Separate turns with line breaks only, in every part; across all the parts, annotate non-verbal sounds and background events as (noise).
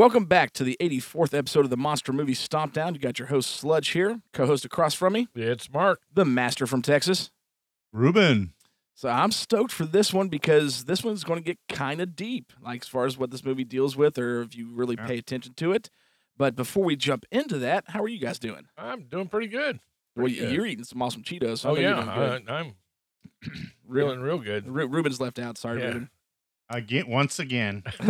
welcome back to the 84th episode of the Monster Movie Stomp Down. You got your host Sludge here, co-host across from me,
It's Mark.
the Master from Texas.
Ruben.
So I'm stoked for this one because this one's going to get kind of deep, like as far as what this movie deals with, or if you really
Yeah.
pay attention to it. But before we jump into that, how are you guys doing?
I'm doing pretty good.
Well,
good.
you're eating some awesome Cheetos. So I
oh
know you're
yeah,
doing good.
I, I'm (clears throat)
Really?
feeling real good.
Ru- Ruben's left out. Sorry,
Yeah.
Ruben.
Again, once again. (laughs)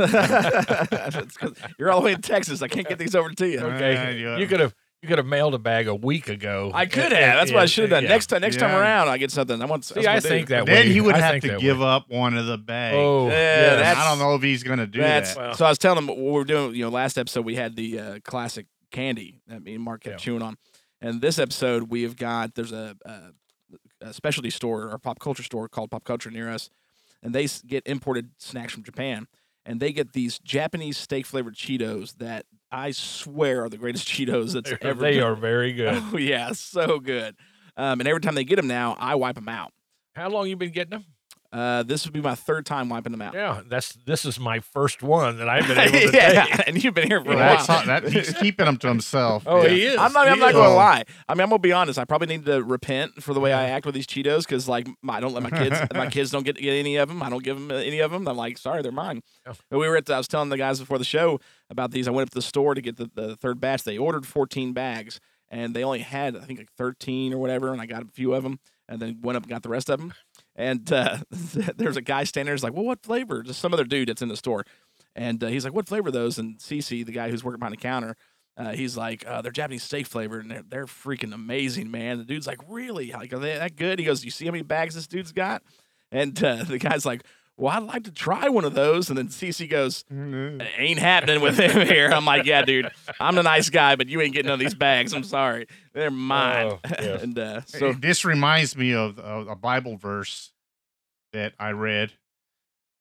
You're all the way in Texas. I can't get these over to you.
Okay,
Uh, yeah.
you could have you could have mailed a bag a week ago.
I could have. That's what I should have done.
yeah.
Next time, next time around, I get something. I want.
See, I think that
then
way.
he would
I
have to give
way.
up one of the bags.
Oh,
Yeah,
yes.
I don't know if he's going to do
That's
that.
Well-
so. I was telling him what we're doing. You know, last episode we had the uh, classic candy that me and Mark kept
Yeah.
chewing on, and this episode we have got there's a, a, a specialty store or pop culture store called Pop Culture near us, and they get imported snacks from Japan, and they get these Japanese steak flavored Cheetos that I swear are the greatest (laughs) Cheetos that's ever.
they
been.
are very good.
Oh yeah, so good. Um, and every time they get them now, I wipe them out.
How long you been getting them?
Uh, this would be my third time wiping them out.
Yeah, that's this is my first one that I've been (laughs) able to
yeah,
take.
and you've been here for a
that's
while.
not, that he's keeping them to himself.
Oh,
Yeah.
he is.
I'm not. I'm
He
not
is.
going to lie. I mean, I'm gonna be honest. I probably need to repent for the way I act with these Cheetos because, like, my- I don't let my kids. (laughs) my kids don't get get any of them. I don't give them any of them. I'm like, sorry, they're mine.
Yeah.
But we were at. The, I was telling the guys before the show about these. I went up to the store to get the, the third batch. They ordered 14 bags, and they only had I think like 13 or whatever. And I got a few of them, and then went up and got the rest of them. And uh, (laughs) there's a guy standing there. He's like, "Well, what flavor?" Just some other dude that's in the store, and uh, he's like, "What flavor those?" And Cece, the guy who's working behind the counter, uh, he's like, uh, they're Japanese steak flavored and they're, they're freaking amazing, man. The dude's like, really? Like, are they that good? He goes, you see how many bags this dude's got? And uh, (laughs) the guy's like, well, I'd like to try one of those. And then CC goes, ain't happening with him here. I'm like, yeah, dude, I'm the nice guy, but you ain't getting none of these bags. I'm sorry. They're mine.
Oh, yes. (laughs)
and uh, so,
this reminds me of, of a Bible verse that I read,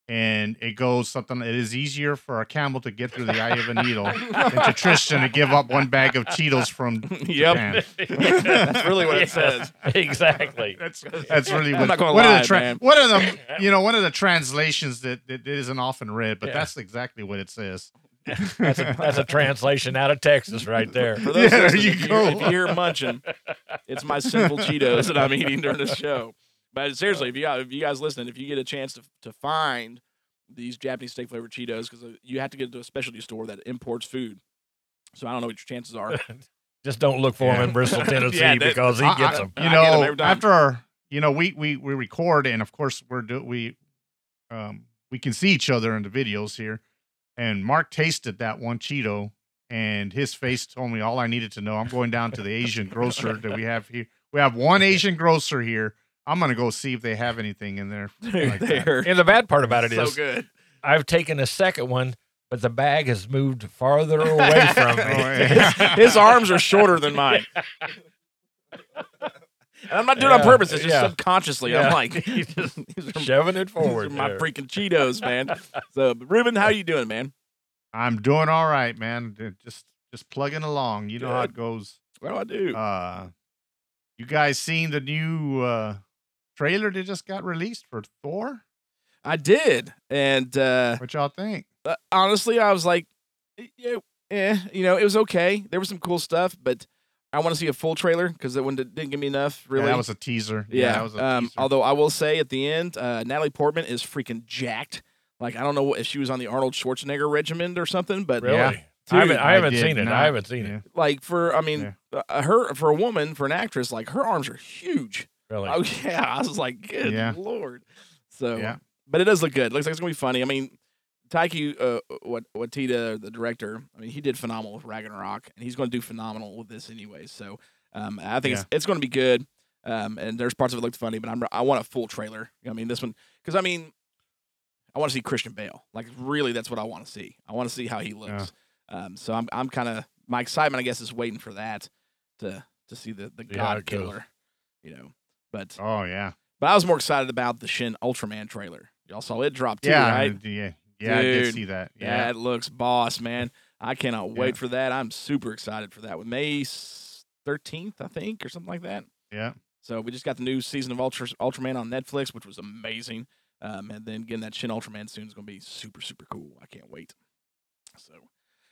and it goes something. It is easier for a camel to get through the eye of a needle (laughs) than to Tristan to give up one bag of Cheetos from
yep.
Japan. (laughs) (laughs)
That's really what it
Yeah,
says.
Exactly.
That's that's really
I'm
what.
not gonna
one
lie,
of the tra-
man.
one of them, you know, one of the translations that, that isn't often read, but
Yeah.
that's exactly what it says.
That's a, that's a translation out of Texas right there.
For those
Yeah, there you
if,
go.
You're, if you hear munching, it's my simple Cheetos that I'm eating during this show. But seriously, if you if you guys listening, if you get a chance to to find these Japanese steak flavored Cheetos, because you have to get to a specialty store that imports food. So I don't know what your chances are. (laughs)
Just don't look for him in Bristol, (laughs) Tennessee,
Yeah, that-
because he
I-
gets
I-
them.
You
I get 'em
know,
every
after our, you know, we we we record, and of course we're do we, um, we can see each other in the videos here. And Mark tasted that one Cheeto, and his face told me all I needed to know. I'm going down to the Asian (laughs) grocer that we have here. We have one Asian grocer here. I'm gonna go see if they have anything in there. (laughs) like that.
They're
And the bad part about it is,
so good.
I've taken a second one, but the bag has moved farther away (laughs) from me.
Oh, yeah. (laughs)
His arms are shorter than mine. And I'm not doing it on purpose. It's just
yeah.
subconsciously.
Yeah.
I'm like,
he's just
these
shoving it
these
forward.
are my freaking Cheetos, man. So, but Ruben, how you doing, man?
I'm doing all right, man. Just just plugging along. You know how it goes.
What do I do?
Uh, you guys seen the new uh trailer that just got released for Thor?
I did, and uh,
What y'all think?
uh, honestly, I was like, eh, yeah, eh, you know, it was okay. There was some cool stuff, but I want to see a full trailer because that one did- didn't give me enough.
Yeah,
Really,
that was a teaser.
yeah.
that was a
um,
teaser.
although I will say at the end, uh, Natalie Portman is freaking jacked. Like I don't know what, if she was on the Arnold Schwarzenegger regiment or something, but
Really?
Yeah.
I haven't, I
I
haven't
did
seen it.
not-
I haven't seen it.
like for I mean, uh, her for a woman, for an actress, like her arms are huge.
Really.
Oh (laughs) yeah, I was like, good
Yeah.
lord. So,
Yeah.
but it does look good. Looks like it's gonna be funny. I mean, Taika, uh, what Waititi, the director, I mean, he did phenomenal with Ragnarok, and he's going to do phenomenal with this anyway. So, um, I think it's it's going to be good. Um, and there's parts of it looked funny, but I'm I want a full trailer. I mean, this one because I mean, I want to see Christian Bale. Like, really, that's what I want to see. I want to see how he looks. Um, so I'm I'm kind of my excitement, I guess, is waiting for that to to see the the
See how
God. Killer, you know. But
Oh yeah,
but I was more excited about the Shin Ultraman trailer. Y'all saw it drop too,
yeah,
right?
yeah. Yeah, I did see that. Yeah.
That looks boss, man. I cannot wait
Yeah.
for that. I'm super excited for that. With May thirteenth, I think, or something like that.
Yeah.
So we just got the new season of Ultra Ultraman on Netflix, which was amazing. Um, and then getting that Shin Ultraman soon is going to be super super cool. I can't wait. So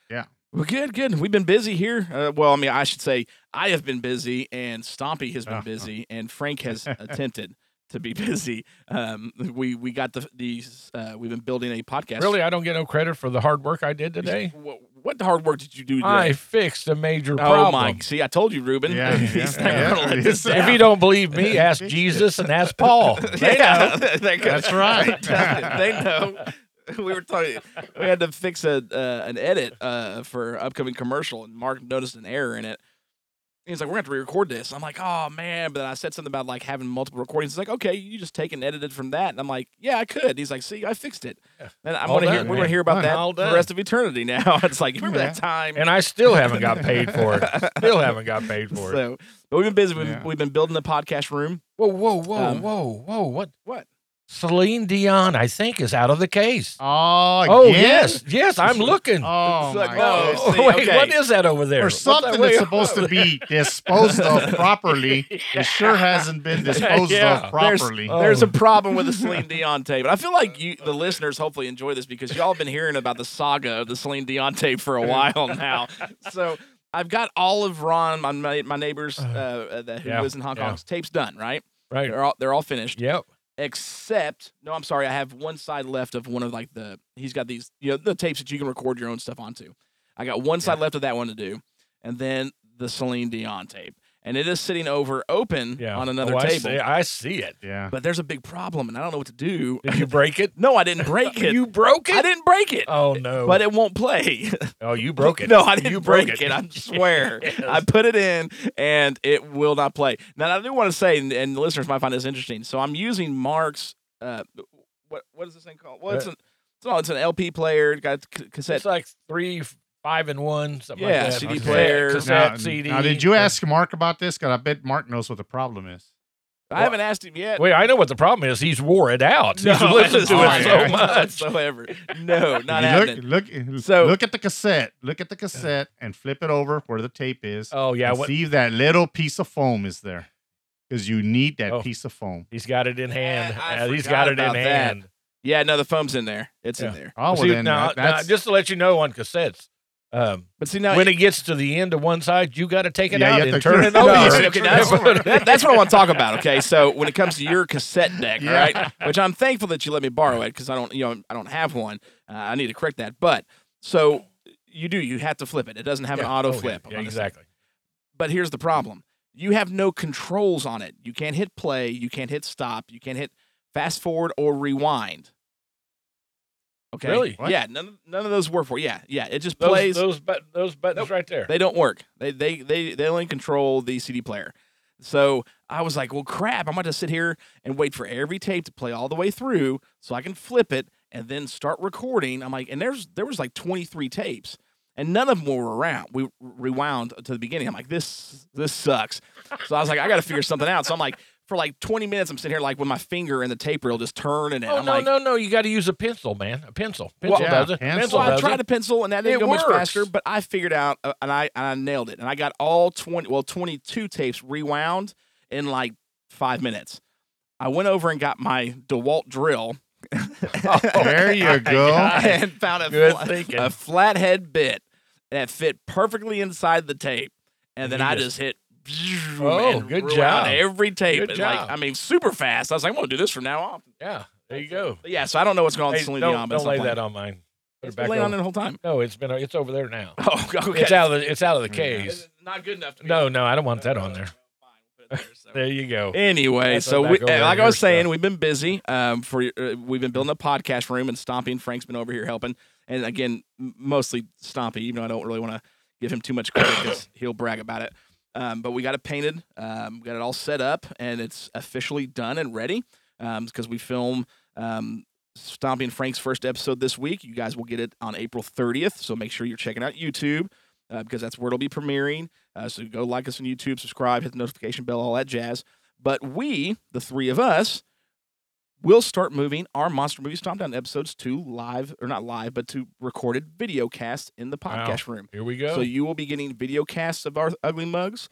Yeah.
Well, good, good. We've been busy here. Uh, well, I mean, I should say I have been busy, and Stompy has been
Oh, oh.
busy, and Frank has (laughs) attempted to be busy. Um, we we got the these. Uh, we've been building a podcast.
Really, I don't get no credit for the hard work I did today.
What, what hard work did you do today?
I fixed a major
oh
problem.
my! See, I told you, Ruben.
Yeah, (laughs)
He's
yeah,
not
yeah,
let this
If you don't believe me, (laughs) ask Jesus and ask Paul. They know.
They
That's right.
they know. (laughs) We were talking. We had to fix a uh, an edit uh, for upcoming commercial, and Mark noticed an error in it. He's like, "We're gonna have to re-record this." I'm like, "Oh man!" But then I said something about like having multiple recordings. He's like, "Okay, you just take and edit it from that." And I'm like, "Yeah, I could." He's like, "See, I fixed it." And I'm
All
gonna hear, we're
man.
gonna hear about
Done.
that
All
for the
done.
rest of eternity. Now (laughs) it's like, remember that time?
And I still haven't got paid for it. Still haven't got paid for it.
So, but we've been busy. We've,
Yeah.
we've been building the podcast room.
Whoa, whoa, whoa,
Um,
whoa, whoa! What?
What?
Celine Dion, I think, is out of the case.
Oh,
Oh
again?
yes, yes, I'm looking.
Oh,
It's like,
my
no,
goodness.
Oh,
see, (laughs)
wait,
okay.
what is that over there?
Or
What's that?
something that's supposed to be (laughs) disposed of properly. (laughs) It sure hasn't been disposed
Yeah.
of
There's-
properly.
Oh.
There's a problem with the Celine Dion tape. And I feel like you, the listeners, hopefully enjoy this because y'all have been hearing about the saga of the Celine Dion tape for a while now. So I've got all of Ron, my my, my neighbors uh, uh, that who
Yeah,
lives in Hong
yeah.
Kong's tapes done. Right?
right.
They're all they're all finished.
Yep.
Except, no, I'm sorry, I have one side left of one of like the. He's got these, you know, the tapes that you can record your own stuff onto. I got one side left of that one to do, and then the Celine Dion tape, and it is sitting over open
Yeah.
on another
oh, I
table.
see, I see it.
yeah.
But there's a big problem, and I don't know what to do.
Did you break it? (laughs)
No, I didn't break (laughs) it.
You broke it?
I didn't break it.
Oh no!
But it won't play. (laughs)
oh, you broke it.
no, I didn't
You broke
break it. I swear. I put it in and it will not play. Now, I do want to say, and, and the listeners might find this interesting. So I'm using Mark's, uh, what what is this thing called? Well, it's
Uh,
an, it's, all, it's an LP player, got c- cassette.
it's like three, five, and one, something
Yeah,
like that.
CD
Cassette-
player.
cassette,
now,
CD.
now, did you ask Mark about this? Because I bet Mark knows what the problem is.
I haven't asked him yet.
Wait, I know what the problem is. He's wore it out. He's
No,
listened to it so (laughs)
yeah.
much.
whatsoever. No, not
You
happening.
look, look,
So-
look at the cassette. Look at the cassette and flip it over where the tape is.
Oh yeah, what?
see that little piece of foam is there. Because you need that
Oh.
piece of foam.
He's got it in hand.
I
Uh, he's
forgot
got it in
that.
hand.
Yeah, no, the foam's in there. It's in there.
Oh, well,
See,
then
now,
that-
now, just to let you know, on cassettes, um,
But see now,
when it gets to the end of one side, you got to take it
Yeah, you
out
have
and
to
turn (laughs) it
clear-
over.
No,
you
okay, that's, that- (laughs) that's what I want to talk about. Okay, so when it comes to your cassette deck,
Yeah.
right? Which I'm thankful that you let me borrow it because I don't, you know, I don't have one. Uh, I need to correct that. But so you do, you have to flip it. It doesn't have an auto
Oh,
flip.
Yeah, exactly.
But here's the problem: you have no controls on it. You can't hit play. You can't hit stop. You can't hit fast forward or rewind. Okay.
Really?
What?
Yeah. None, of- none of those work for. Yeah. Yeah. It just
Those,
plays.
those, but, those buttons
Nope.
right there.
They don't work. They they they they only control the CD player. So I was like, well, crap. I'm going to sit here and wait for every tape to play all the way through so I can flip it and then start recording. I'm like, and there's there was like 23 tapes, and none of them were around. We rewound to the beginning. I'm like, this this sucks. So I was like, I got to figure something out. So I'm like, for like 20 minutes, I'm sitting here like with my finger in the tape reel just turning it.
Oh
I'm
no,
like,
no, no! You got to use a pencil, man. A pencil. Pencil
yeah,
does it.
pencil.
Pencil
So I
does
tried
it.
a pencil and that didn't
It
go much faster, but I figured out uh, and I and I nailed it. And I got all 20 well 22 tapes rewound in like 5 minutes. I went over and got my DeWalt drill oh, (laughs)
there you (laughs) go. (laughs)
and found a,
Good
fla- a flathead bit that fit perfectly inside the tape. And then
You
I
just-
just hit
Oh, good job.
Every tape.
Good
And, like. I mean super fast. I was like, I'm gonna do this from now on.
Yeah, there you go.
But yeah, so I don't know what's going on with Celine
don't
Dion, but
don't lay
playing.
that on mine. Put
It's
it back
laying on it the whole time.
No, it's been it's over there now. (laughs)
Oh, okay.
It's out of the it's out of the case.
Not good enough to
No, no, I don't want that on there. (laughs) There you go.
Anyway,
That's
so we, like I was saying,
stuff.
we've been busy. Um, for uh, we've been building a podcast room and Stompy. Frank's been over here helping, and again, mostly Stompy. Even though I don't really want to give him too much credit because he'll brag about it. Um, but we got it painted, um, got it all set up, and it's officially done and ready. Because we film um, Stompy and Frank's first episode this week. You guys will get it on April 30th, so make sure you're checking out YouTube uh, because that's where it'll be premiering. Uh, so go like us on YouTube, subscribe, hit the notification bell, all that jazz. But we, the three of us, we'll start moving our Monster Movie Stomp Down episodes to live, or not live, but to recorded video cast in the podcast room.
Here we go.
So you will be getting video casts of our ugly mugs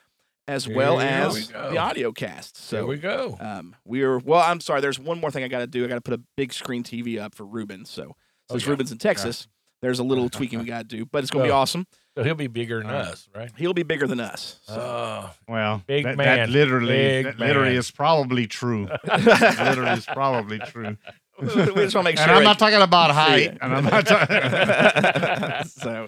as well as
we
the audio cast.
Here
So
we go.
um, we are well. I'm sorry. There's one more thing I got to do. I got to put a big screen TV up for Ruben. So since
Okay.
Ruben's in Texas, there's a little (laughs) tweaking we got to do, but it's going to be
So-
awesome.
So he'll be bigger than
Uh,
us, right?
He'll be bigger than us. So.
Oh,
Well,
Big
that,
man.
that literally,
Big
that literally
man.
is probably true. (laughs) literally is probably true. (laughs)
we just want to make sure.
And I'm not talking about height. And I'm not talking.
so,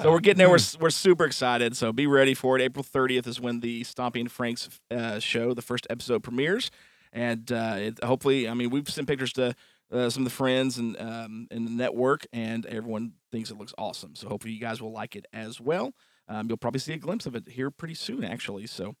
so we're getting there. We're, we're super excited. So be ready for it. April 30th is when the Stompy and Frank's uh, show, the first episode premieres, and uh, it, hopefully, I mean, we've sent pictures to uh, some of the friends and um, in the network, and everyone thinks it looks awesome. So hopefully, you guys will like it as well. Um, you'll probably see a glimpse of it here pretty soon, actually. So.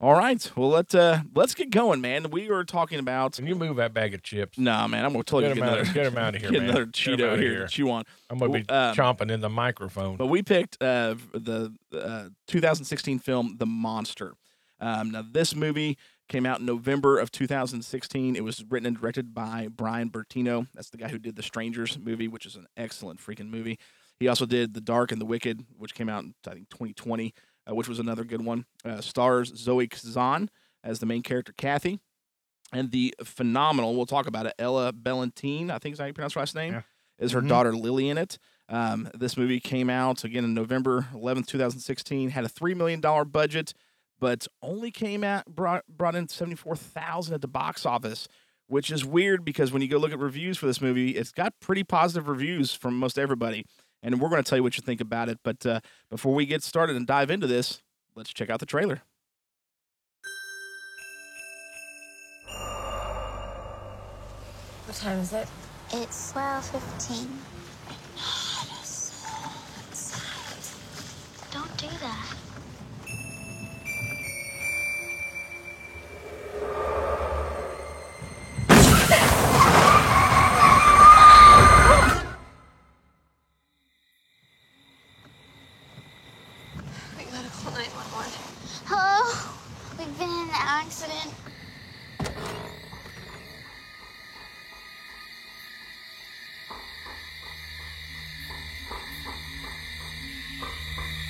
All right, well let uh let's get going, man. We were talking about
can you move that bag of chips?
no, man. I'm gonna totally
Get
get,
him
another
get 'em out of here,
get
man.
another Cheeto here,
here.
to chew on.
I'm gonna be
Um,
chomping in the microphone.
But we picked uh, the uh, 2016 film The Monster. Um, now, this movie came out in November of 2016. It was written and directed by Brian Bertino. That's the guy who did the Strangers movie, which is an excellent freaking movie. He also did The Dark and the Wicked, which came out in, I think, 2020, uh, which was another good one. Uh, stars Zoe Kazan as the main character, Kathy. And the phenomenal, we'll talk about it, Ella Ballantine, I think is how you pronounce her last name,
Yeah.
is her
Mhm.
daughter Lily in it. Um, this movie came out again in November 11th, 2016. Had a three million dollar budget, but only came at brought brought in 74,000 at the box office, which is weird because when you go look at reviews for this movie, it's got pretty positive reviews from most everybody. And we're going to tell you what you think about it. But uh, before we get started and dive into this, let's check out the trailer.
What time is it?
It's twelve fifteen. (gasps) Don't do that. Oh,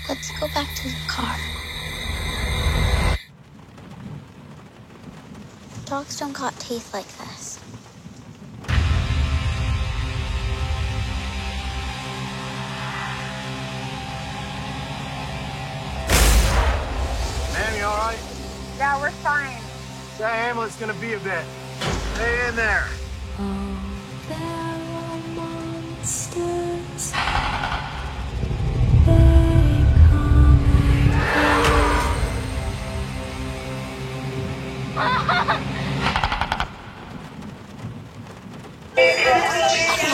Let's go back to the car. Dogs don't got teeth like this.
Ma'am, you all right?
Yeah, we're fine.
That ambulance gonna be a bit. Stay in there.
Mama? (laughs) Yeah.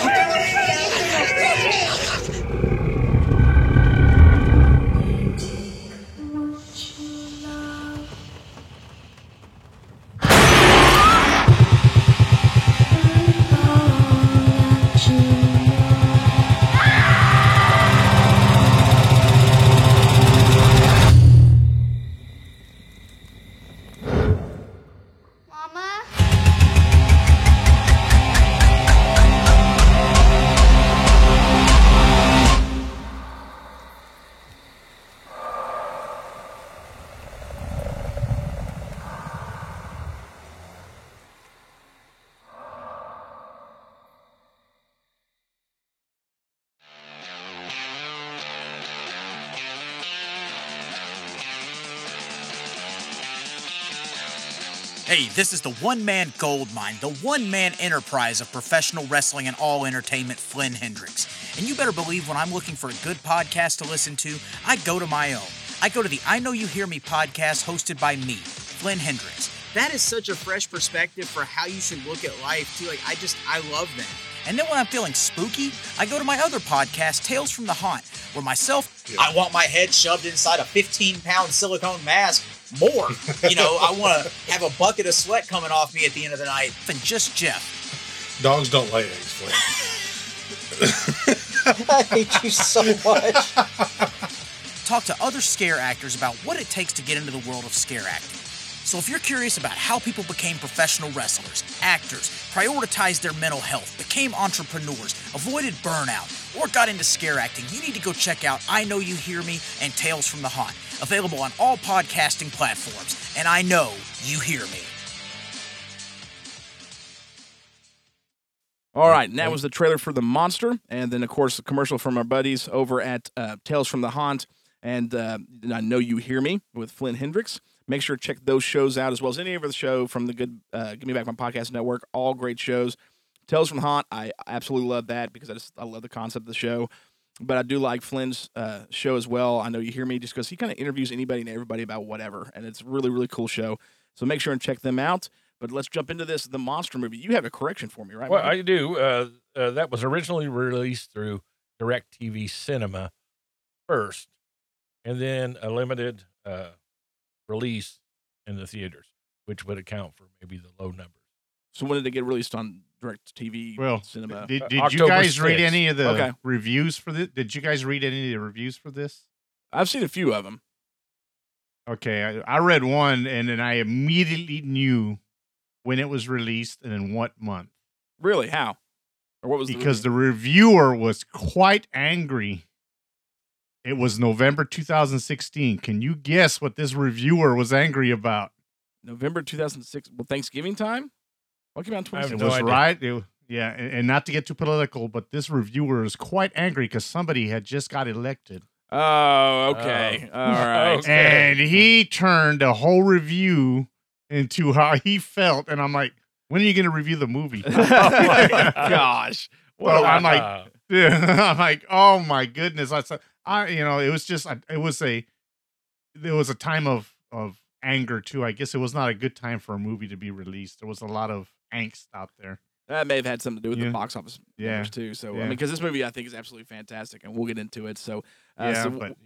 Hey, this is the one man gold mine, the one man enterprise of professional wrestling and all entertainment, Flynn Hendricks. And you better believe when I'm looking for a good podcast to listen to, I go to my own. I go to the I Know You Hear Me podcast hosted by me, Flynn Hendricks. That is such a fresh perspective for how you should look at life, too. Like, I just, I love that. And then when I'm feeling spooky, I go to my other podcast, Tales from the Haunt, where myself, I want my head shoved inside a 15 pound silicone mask more. (laughs) You know, I want to have a bucket of sweat coming off me at the end of the night than just Jeff.
Dogs don't lay eggs, Flynn. (laughs)
I hate you so much. Talk to other scare actors about what it takes to get into the world of scare acting. So if you're curious about how people became professional wrestlers, actors, prioritized their mental health, became entrepreneurs, avoided burnout, or got into scare acting, you need to go check out I Know You Hear Me and Tales from the Haunt, available on all podcasting platforms. And I know you hear me.
All right, and that was the trailer for the monster, and then of course the commercial from our buddies over at uh, Tales from the Haunt, and uh, and I know you hear me with Flynn Hendricks. Make sure to check those shows out as well as any of other show from the good uh, Give Me Back My Podcast Network. All great shows. Tales from Haunt, I absolutely love that because I just I love the concept of the show. But I do like Flynn's uh, show as well. I know you hear me just because he kind of interviews anybody and everybody about whatever, and it's a really really cool show. So make sure and check them out. But let's jump into this the monster movie. You have a correction for me, right?
Well,
Mike?
I do. Uh, uh, that was originally released through DirecTV Cinema first, and then a limited uh, release in the theaters, which would account for maybe the low numbers.
So when did it get released on DirecTV
Well,
cinema?
Did, did you
October
guys read
6th.
any of the
Okay.
reviews for this? Did you guys read any of the reviews for this?
I've seen a few of them.
Okay, I, I read one and then I immediately knew when it was released and in what month
Really? How? Or what was
because
the,
the reviewer was quite angry. It was November 2016. Can you guess what this reviewer was angry about?
November 2006? Well, Thanksgiving time. What came out in
I have
It
2016?
no
was right. it- yeah, and, and not to get too political, but this reviewer is quite angry because somebody had just got elected.
Oh, oh. okay.
Oh. (laughs)
All right.
Okay.
and he turned a whole review into how he felt, and I'm like, when are you going to review the movie? (laughs)
oh my (laughs) gosh.
well,
What a-
I'm like, I'm like, oh my goodness! I said, I, you know, it was just, it was a, there was a time of of anger too. I guess it was not a good time for a movie to be released. There was a lot of angst out there.
that may have had something to do with
Yeah.
the box office
Yeah.
numbers too. So I mean, because this movie I think is absolutely fantastic, and we'll get into it. So, uh,
yeah,
so
but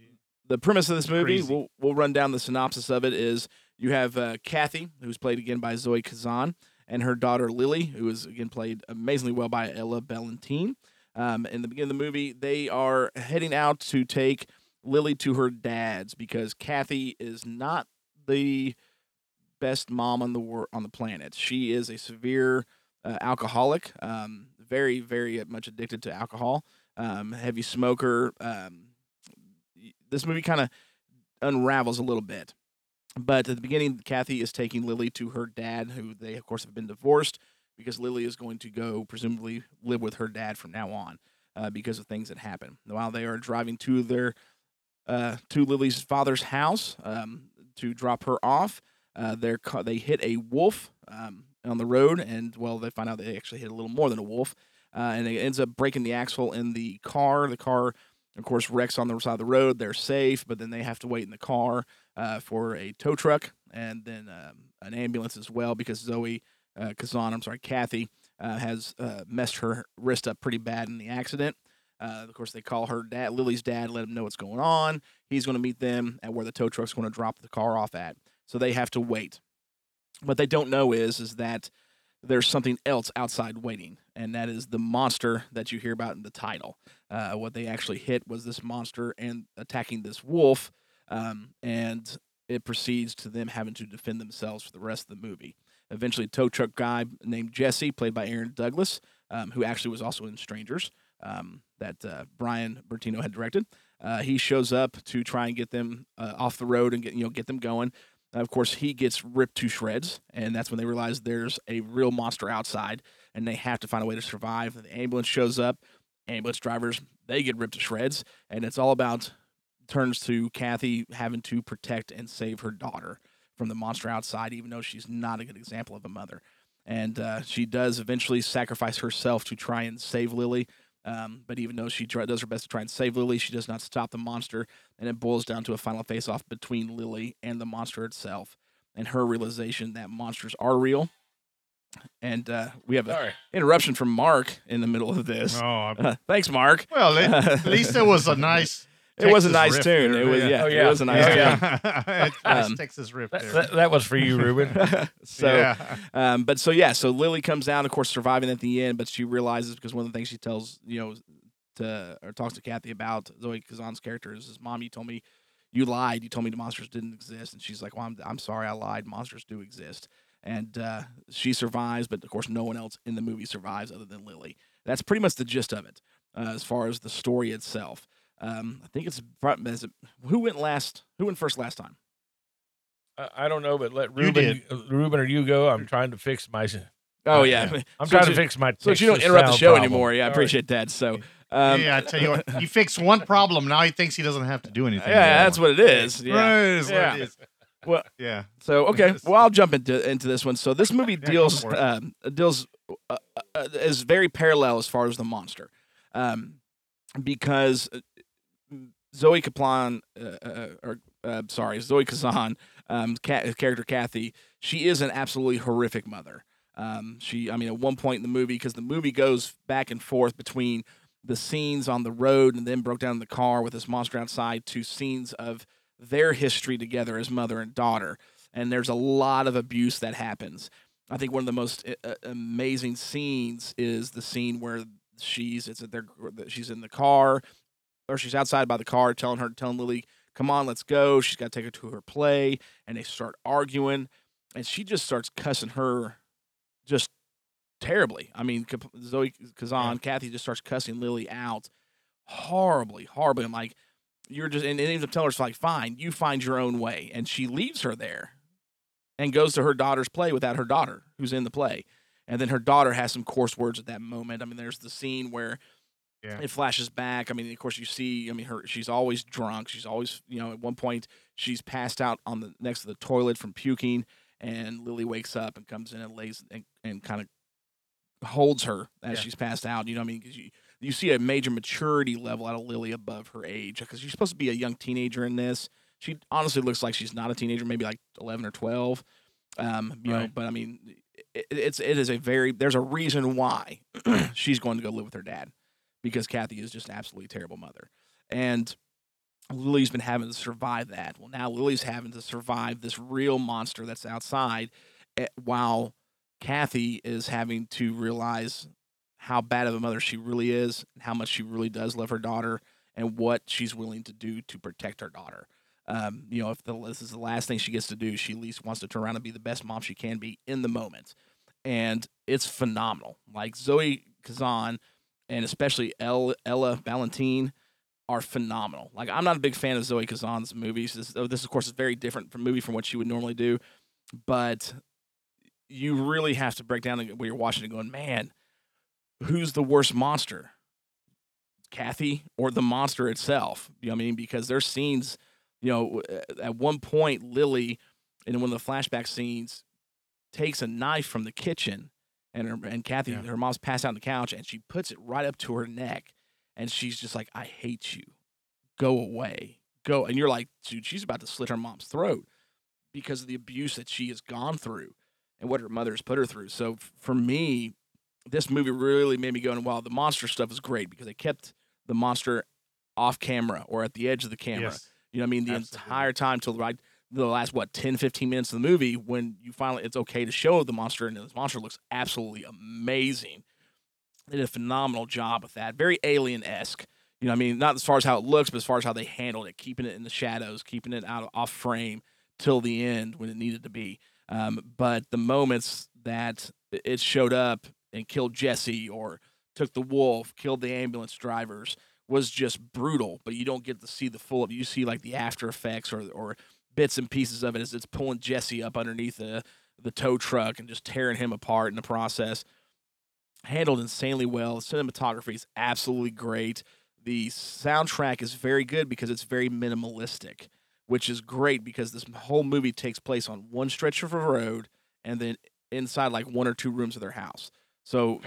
the premise of this movie,
Crazy.
we'll we'll run down the synopsis of it. Is you have uh, Kathy, who's played again by Zoe Kazan, and her daughter Lily, who is again played amazingly well by Ella Ballantine. Um, in the beginning of the movie, they are heading out to take Lily to her dad's because Kathy is not the best mom on the wor- on the planet. She is a severe uh, alcoholic, um, very very much addicted to alcohol, um, heavy smoker. Um, this movie kind of unravels a little bit. But at the beginning, Kathy is taking Lily to her dad, who they, of course, have been divorced because Lily is going to go, presumably, live with her dad from now on uh, because of things that happen. While they are driving to their uh, to Lily's father's house um, to drop her off, uh, they're ca- they hit a wolf um, on the road, and well, they find out they actually hit a little more than a wolf, uh, and it ends up breaking the axle in the car. The car, of course, wrecks on the side of the road. They're safe, but then they have to wait in the car uh, for a tow truck and then um, an ambulance as well because Zoe uh, Kazan, I'm sorry, Kathy, uh, has uh, messed her wrist up pretty bad in the accident. Uh, of course, they call her dad, Lily's dad, let him know what's going on. He's going to meet them at where the tow truck's going to drop the car off at. So they have to wait. What they don't know is is that there's something else outside waiting, and that is the monster that you hear about in the title. Uh, what they actually hit was this monster and attacking this wolf, um, and it proceeds to them having to defend themselves for the rest of the movie. Eventually, a tow truck guy named Jesse, played by Aaron Douglas, um, who actually was also in Strangers, um, that uh, Brian Bertino had directed. Uh, he shows up to try and get them uh, off the road and get you know get them going. Of course, he gets ripped to shreds, and that's when they realize there's a real monster outside, and they have to find a way to survive. The ambulance shows up. Ambulance drivers they get ripped to shreds, and it's all about turns to Kathy having to protect and save her daughter from the monster outside, even though she's not a good example of a mother. And uh, she does eventually sacrifice herself to try and save Lily. Um, but even though she try, does her best to try and save Lily, she does not stop the monster. And it boils down to a final face off between Lily and the monster itself. And her realization that monsters are real. And uh, we have an interruption from Mark in the middle of this.
oh,
Uh, (laughs) thanks, Mark.
well, at, at (laughs) least it was a nice.
It was a nice
riff
tune.
there,
It was
yeah.
yeah,
Oh,
it was a nice
Yeah,
tune.
yeah. (laughs) nice
Um,
Texas riff
That,
there.
that, that was for you, Ruben. (laughs) (laughs)
so,
yeah.
um, but so yeah, so Lily comes down, of course, surviving at the end, but she realizes because one of the things she tells you know to or talks to Kathy about Zoe Kazan's character is, "Mom, you told me, you lied. You told me the monsters didn't exist." And she's like, "Well, I'm I'm sorry, I lied. Monsters do exist." And uh, she survives, but of course, no one else in the movie survives other than Lily. That's pretty much the gist of it, uh, as far as the story itself. Um, I think it's front. Is it, who went last? Who went first last time?
I, I don't know, but let
You
Ruben, uh, Ruben or you go. I'm trying to fix my.
Oh
uh,
yeah, (laughs)
I'm
So
trying
you-
to fix my.
So you don't interrupt the show
problem.
anymore. Yeah, I appreciate that. So, um,
yeah, I tell you what, he fixed one problem. Now he thinks he doesn't have to do anything.
yeah, that's what it is. Yeah.
Right, that's what
Yeah.
it is. (laughs)
Well,
Yeah.
So okay, well I'll jump into into this one. So this movie deals
for
um, deals uh, uh, is very parallel as far as the monster, um, because uh, Zoe Kaplan, uh, uh, or uh, sorry, Zoe Kazan, um, character Kathy, she is an absolutely horrific mother. Um, she, I mean, at one point in the movie, because the movie goes back and forth between the scenes on the road and then broke down in the car with this monster outside to scenes of their history together as mother and daughter. And there's a lot of abuse that happens. I think one of the most uh, amazing scenes is the scene where she's it's at their she's in the car or she's outside by the car telling her telling Lily, "Come on, let's go." She's got to take her to her play, and they start arguing, and she just starts cussing her, just terribly. I mean, Zoe Kazan, Kathy just starts cussing Lily out, horribly, horribly. I'm like, you're just, and it ends up telling her, it's like, fine, you find your own way, and she leaves her there, and goes to her daughter's play without her daughter, who's in the play. And then her daughter has some coarse words at that moment. I mean, there's the scene where
Yeah.
it flashes back. I mean, of course, you see. I mean, her she's always drunk. She's always, you know, at one point she's passed out on the next to the toilet from puking, and Lily wakes up and comes in and lays and, and kind of holds her as
Yeah.
she's passed out. You know, what I mean, because you you see a major maturity level out of Lily above her age because she's supposed to be a young teenager in this. She honestly looks like she's not a teenager, maybe like eleven or twelve. Um, you know, but I mean, it, it's it is a very there's a reason why (clears throat) she's going to go live with her dad because Kathy is just an absolutely terrible mother. And Lily's been having to survive that. Well, now Lily's having to survive this real monster that's outside eh, while Kathy is having to realize how bad of a mother she really is and how much she really does love her daughter and what she's willing to do to protect her daughter. Um, you know, if the, this is the last thing she gets to do, she at least wants to turn around and be the best mom she can be in the moment. And it's phenomenal. Like Zoe Kazan and especially El, Ella Valentine are phenomenal. Like I'm not a big fan of Zoe Kazan's movies. This, this of course is very different from movie from what she would normally do, but you really have to break down when you're watching it, going, man, who's the worst monster? Kathy or the monster itself? You know what I mean? Because there's scenes, you know, uh, at one point Lily in one of the flashback scenes takes a knife from the kitchen and her, and Kathy,
Yeah.
her mom's passed out on the couch and she puts it right up to her neck and she's just like, I hate you. Go away. Go. And you're like, dude, she's about to slit her mom's throat because of the abuse that she has gone through and what her mother has put her through. So f- for me, this movie really made me go, and wow, the monster stuff is great because they kept the monster off camera or at the edge of the camera.
Yes.
You know what I mean? The
Absolutely.
entire time till the right the last what 10 15 minutes of the movie when you finally it's okay to show the monster and this monster looks absolutely amazing. They did a phenomenal job with that. Very alien-esque. You know I mean? Not as far as how it looks, but as far as how they handled it, keeping it in the shadows, keeping it out of, off frame till the end when it needed to be. Um, but the moments that it showed up and killed Jesse or took the wolf, killed the ambulance drivers was just brutal. But you don't get to see the full of. You see like the after effects or or bits and pieces of it as it's pulling Jesse up underneath the the tow truck and just tearing him apart in the process. Handled insanely well. The cinematography is absolutely great. The soundtrack is very good because it's very minimalistic, which is great because this whole movie takes place on one stretch of a road and then inside like one or two rooms of their house. So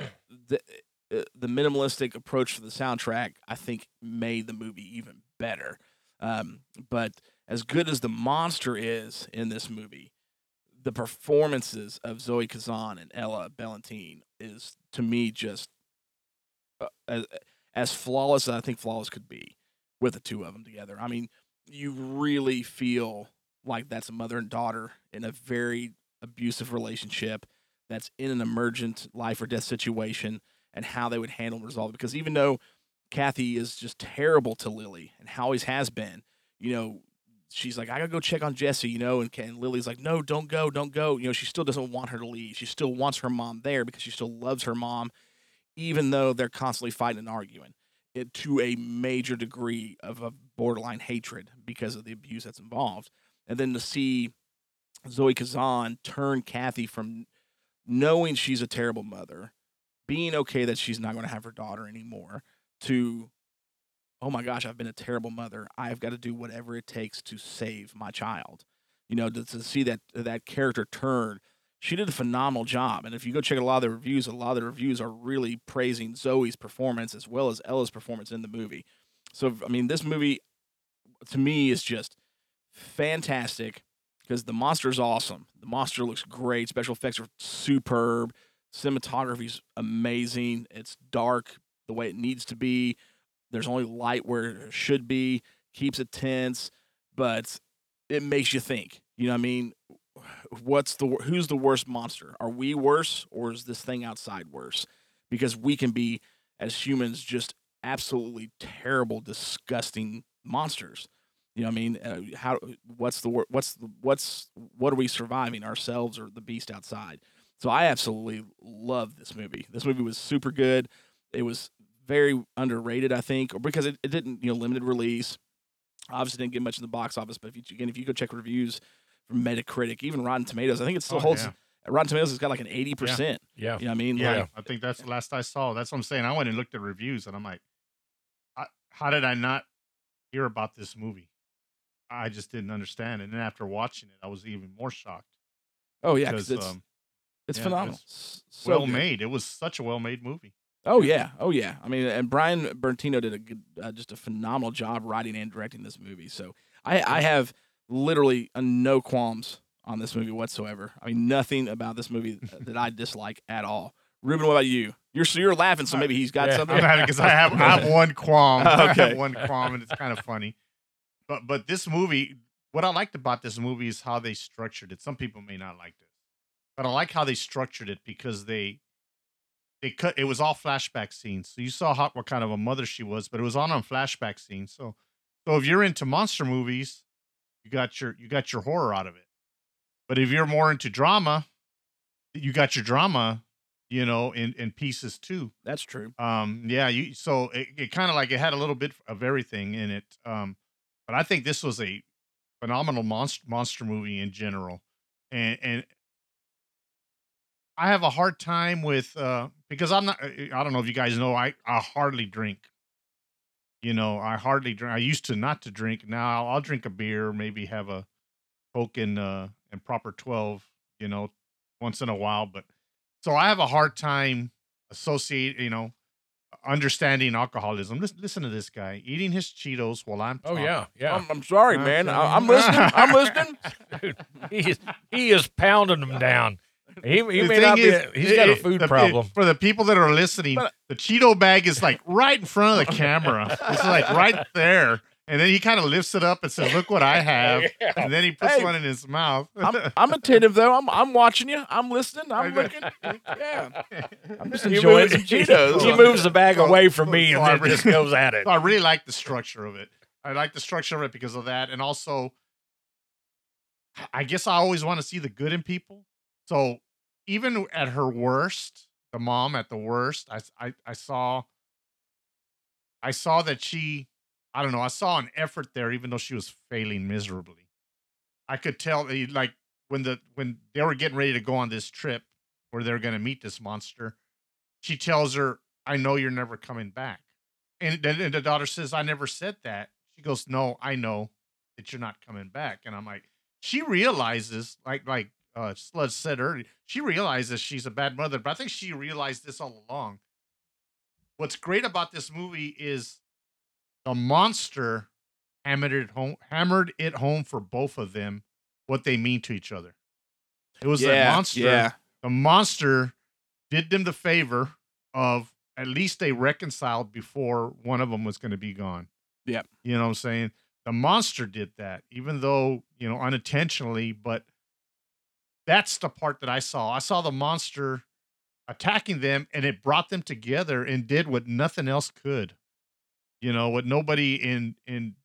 the uh, the minimalistic approach to the soundtrack, I think, made the movie even better. Um, but as good as the monster is in this movie, the performances of Zoe Kazan and Ella Ballantine is to me just uh, as, as flawless as I think flawless could be with the two of them together. I mean, you really feel like that's a mother and daughter in a very abusive relationship that's in an emergent life or death situation and how they would handle and resolve it. Because even though Kathy is just terrible to Lily and always has been, you know, she's like, I gotta go check on Jesse, you know, and, and Lily's like, no, don't go, don't go. You know, she still doesn't want her to leave. She still wants her mom there because she still loves her mom, even though they're constantly fighting and arguing. It to a major degree of a borderline hatred because of the abuse that's involved. And then to see Zoe Kazan turn Kathy from knowing she's a terrible mother, being okay that she's not going to have her daughter anymore, to oh my gosh, I've been a terrible mother. I've got to do whatever it takes to save my child. You know, to, to see that that character turn, she did a phenomenal job. And if you go check a lot of the reviews, a lot of the reviews are really praising Zoe's performance as well as Ella's performance in the movie. So I mean, this movie to me is just fantastic because the monster is awesome. The monster looks great. Special effects are superb. Cinematography is amazing. It's dark the way it needs to be. There's only light where it should be. Keeps it tense, but it makes you think. You know what I mean? What's the who's the worst monster? Are we worse or is this thing outside worse? Because we can be as humans just absolutely terrible, disgusting monsters. You know what I mean? Uh, how what's the what's the, what's what are we surviving ourselves or the beast outside? So I absolutely love this movie. This movie was super good. It was very underrated, I think, or because it, it didn't, you know, limited release. Obviously didn't get much in the box office, but if you again, if you go check reviews from Metacritic, even Rotten Tomatoes, I think it still
Oh,
holds.
yeah.
Rotten Tomatoes has got like an eighty percent.
Yeah.
You know what I mean?
Yeah,
Like,
I think that's the last I saw. That's what I'm saying. I went and looked at reviews, and I'm like, I, how did I not hear about this movie? I just didn't understand. And then after watching it, I was even more shocked.
oh yeah, because
because,
it's
um,
it's
yeah,
phenomenal.
it's
so
well
good.
made. It was such a well made movie.
Oh yeah, oh yeah. I mean, and Brian Bertino did a good, uh, just a phenomenal job writing and directing this movie. So I, I have literally uh, no qualms on this movie whatsoever. I mean, nothing about this movie that I dislike at all. Ruben, what about you? You're so you're laughing, so maybe he's got
Yeah.
something.
Because I have I have one qualm. (laughs) I have one qualm, and it's kind of funny. But but this movie, what I liked about this movie is how they structured it. Some people may not like this, but I like how they structured it because they they cut. It was all flashback scenes, so you saw how, what kind of a mother she was, but it was all on flashback scenes. So so if you're into monster movies, you got your you got your horror out of it. But if you're more into drama, you got your drama, you know, in in pieces too
That's true.
um yeah you so it, it kind of like it had a little bit of everything in it um but i think this was a phenomenal monster monster movie in general and and i have a hard time with uh because i'm not i don't know if you guys know i i hardly drink you know i hardly drink i used to not to drink now i'll, I'll drink a beer maybe have a coke and uh and Proper 12 you know once in a while but so i have a hard time associate you know understanding alcoholism listen, listen to this guy eating his cheetos while i'm
Oh yeah, yeah.
I'm, I'm sorry, man. I, I'm listening. I'm listening. (laughs)
Dude, he is he is pounding them down. He, he may not be.
is,
He's
it-
got a food
the- it-
problem.
for the people that are listening,
But-
the Cheeto bag is like right in front of the camera. It's like right there. And then he kind of lifts it up and says, Look what I have. And then he puts
Hey.
one in his mouth.
I'm, I'm attentive though. I'm I'm watching you. I'm listening.
I
I'm looking. Yeah. (laughs) I'm just enjoying some (laughs) Cheetos.
He moves the bag
So-
away from me
so
and then
really-
just goes at it. (laughs)
I really like the structure of it. I like the structure of it because of that. And also, I guess I always want to see the good in people. So even at her worst, the mom at the worst, I, I, I saw, I saw that she, I don't know, I saw an effort there, even though she was failing miserably. I could tell, eh, like when the when they were getting ready to go on this trip where they're going to meet this monster, she tells her, "I know you're never coming back." And then the daughter says, I never said that. She goes, No, I know that you're not coming back. And I'm like, she realizes, like like uh Sludge said earlier, she realizes she's a bad mother, but I think she realized this all along. What's great about this movie is the monster hammered it home hammered it home for both of them what they mean to each other. It was the
yeah,
monster
yeah.
the monster did them the favor of at least they reconciled before one of them was going to be gone.
Yep.
You know what I'm saying? The monster did that, even though, you know, unintentionally, but that's the part that I saw. I saw the monster attacking them and it brought them together and did what nothing else could. You know, what nobody in in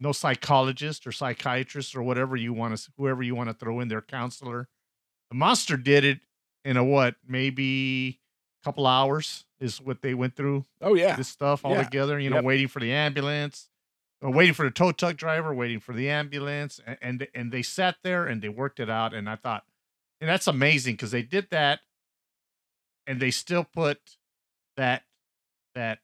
no psychologist or psychiatrist or whatever you want to whoever you want to throw in their counselor. The monster did it in a what maybe a couple hours is what they went through
Oh yeah.
this stuff all
Yeah.
together. You know,
Yep.
waiting for the ambulance, uh, waiting for the tow truck driver, waiting for the ambulance, and and, and they sat there and they worked it out. And I thought, and that's amazing because they did that, and they still put that that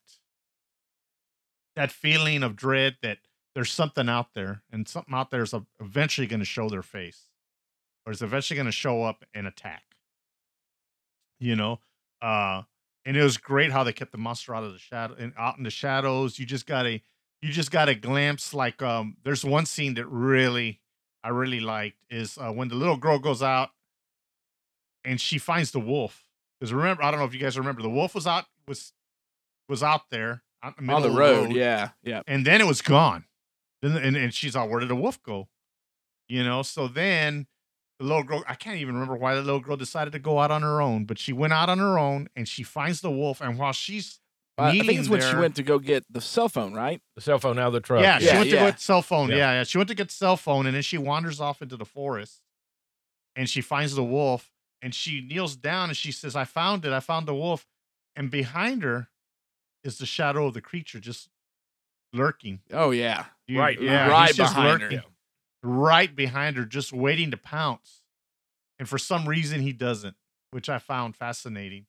that feeling of dread that there's something out there, and something out there is eventually going to show their face, or is eventually going to show up and attack. You know, uh, and it was great how they kept the monster out of the shadow and out in the shadows. You just got a you just got a glimpse. Like um, there's one scene that really I really liked is uh, when the little girl goes out and she finds the wolf. Because remember, I don't know if you guys remember, the wolf was out was was out there out the
On
middle
the
of
road. Yeah. Yeah.
and then it was gone. Then and, and she's all, where did the wolf go? You know, so then the little girl, I can't even remember why the little girl decided to go out on her own, but she went out on her own and she finds the wolf. And while she's
Uh, I think it's when she went to go get the cell phone, right?
The cell phone out of the truck.
yeah, she
Yeah,
went to
yeah.
go get cell phone.
Yeah.
Yeah. yeah, she went to get cell phone, and then she wanders off into the forest, and she finds the wolf, and she kneels down and she says, "I found it. I found the wolf," and behind her is the shadow of the creature just lurking.
Oh yeah.
You-
Right,
yeah,
right
he's just
behind her.
lurking right behind her, just waiting to pounce. And for some reason, he doesn't, which I found fascinating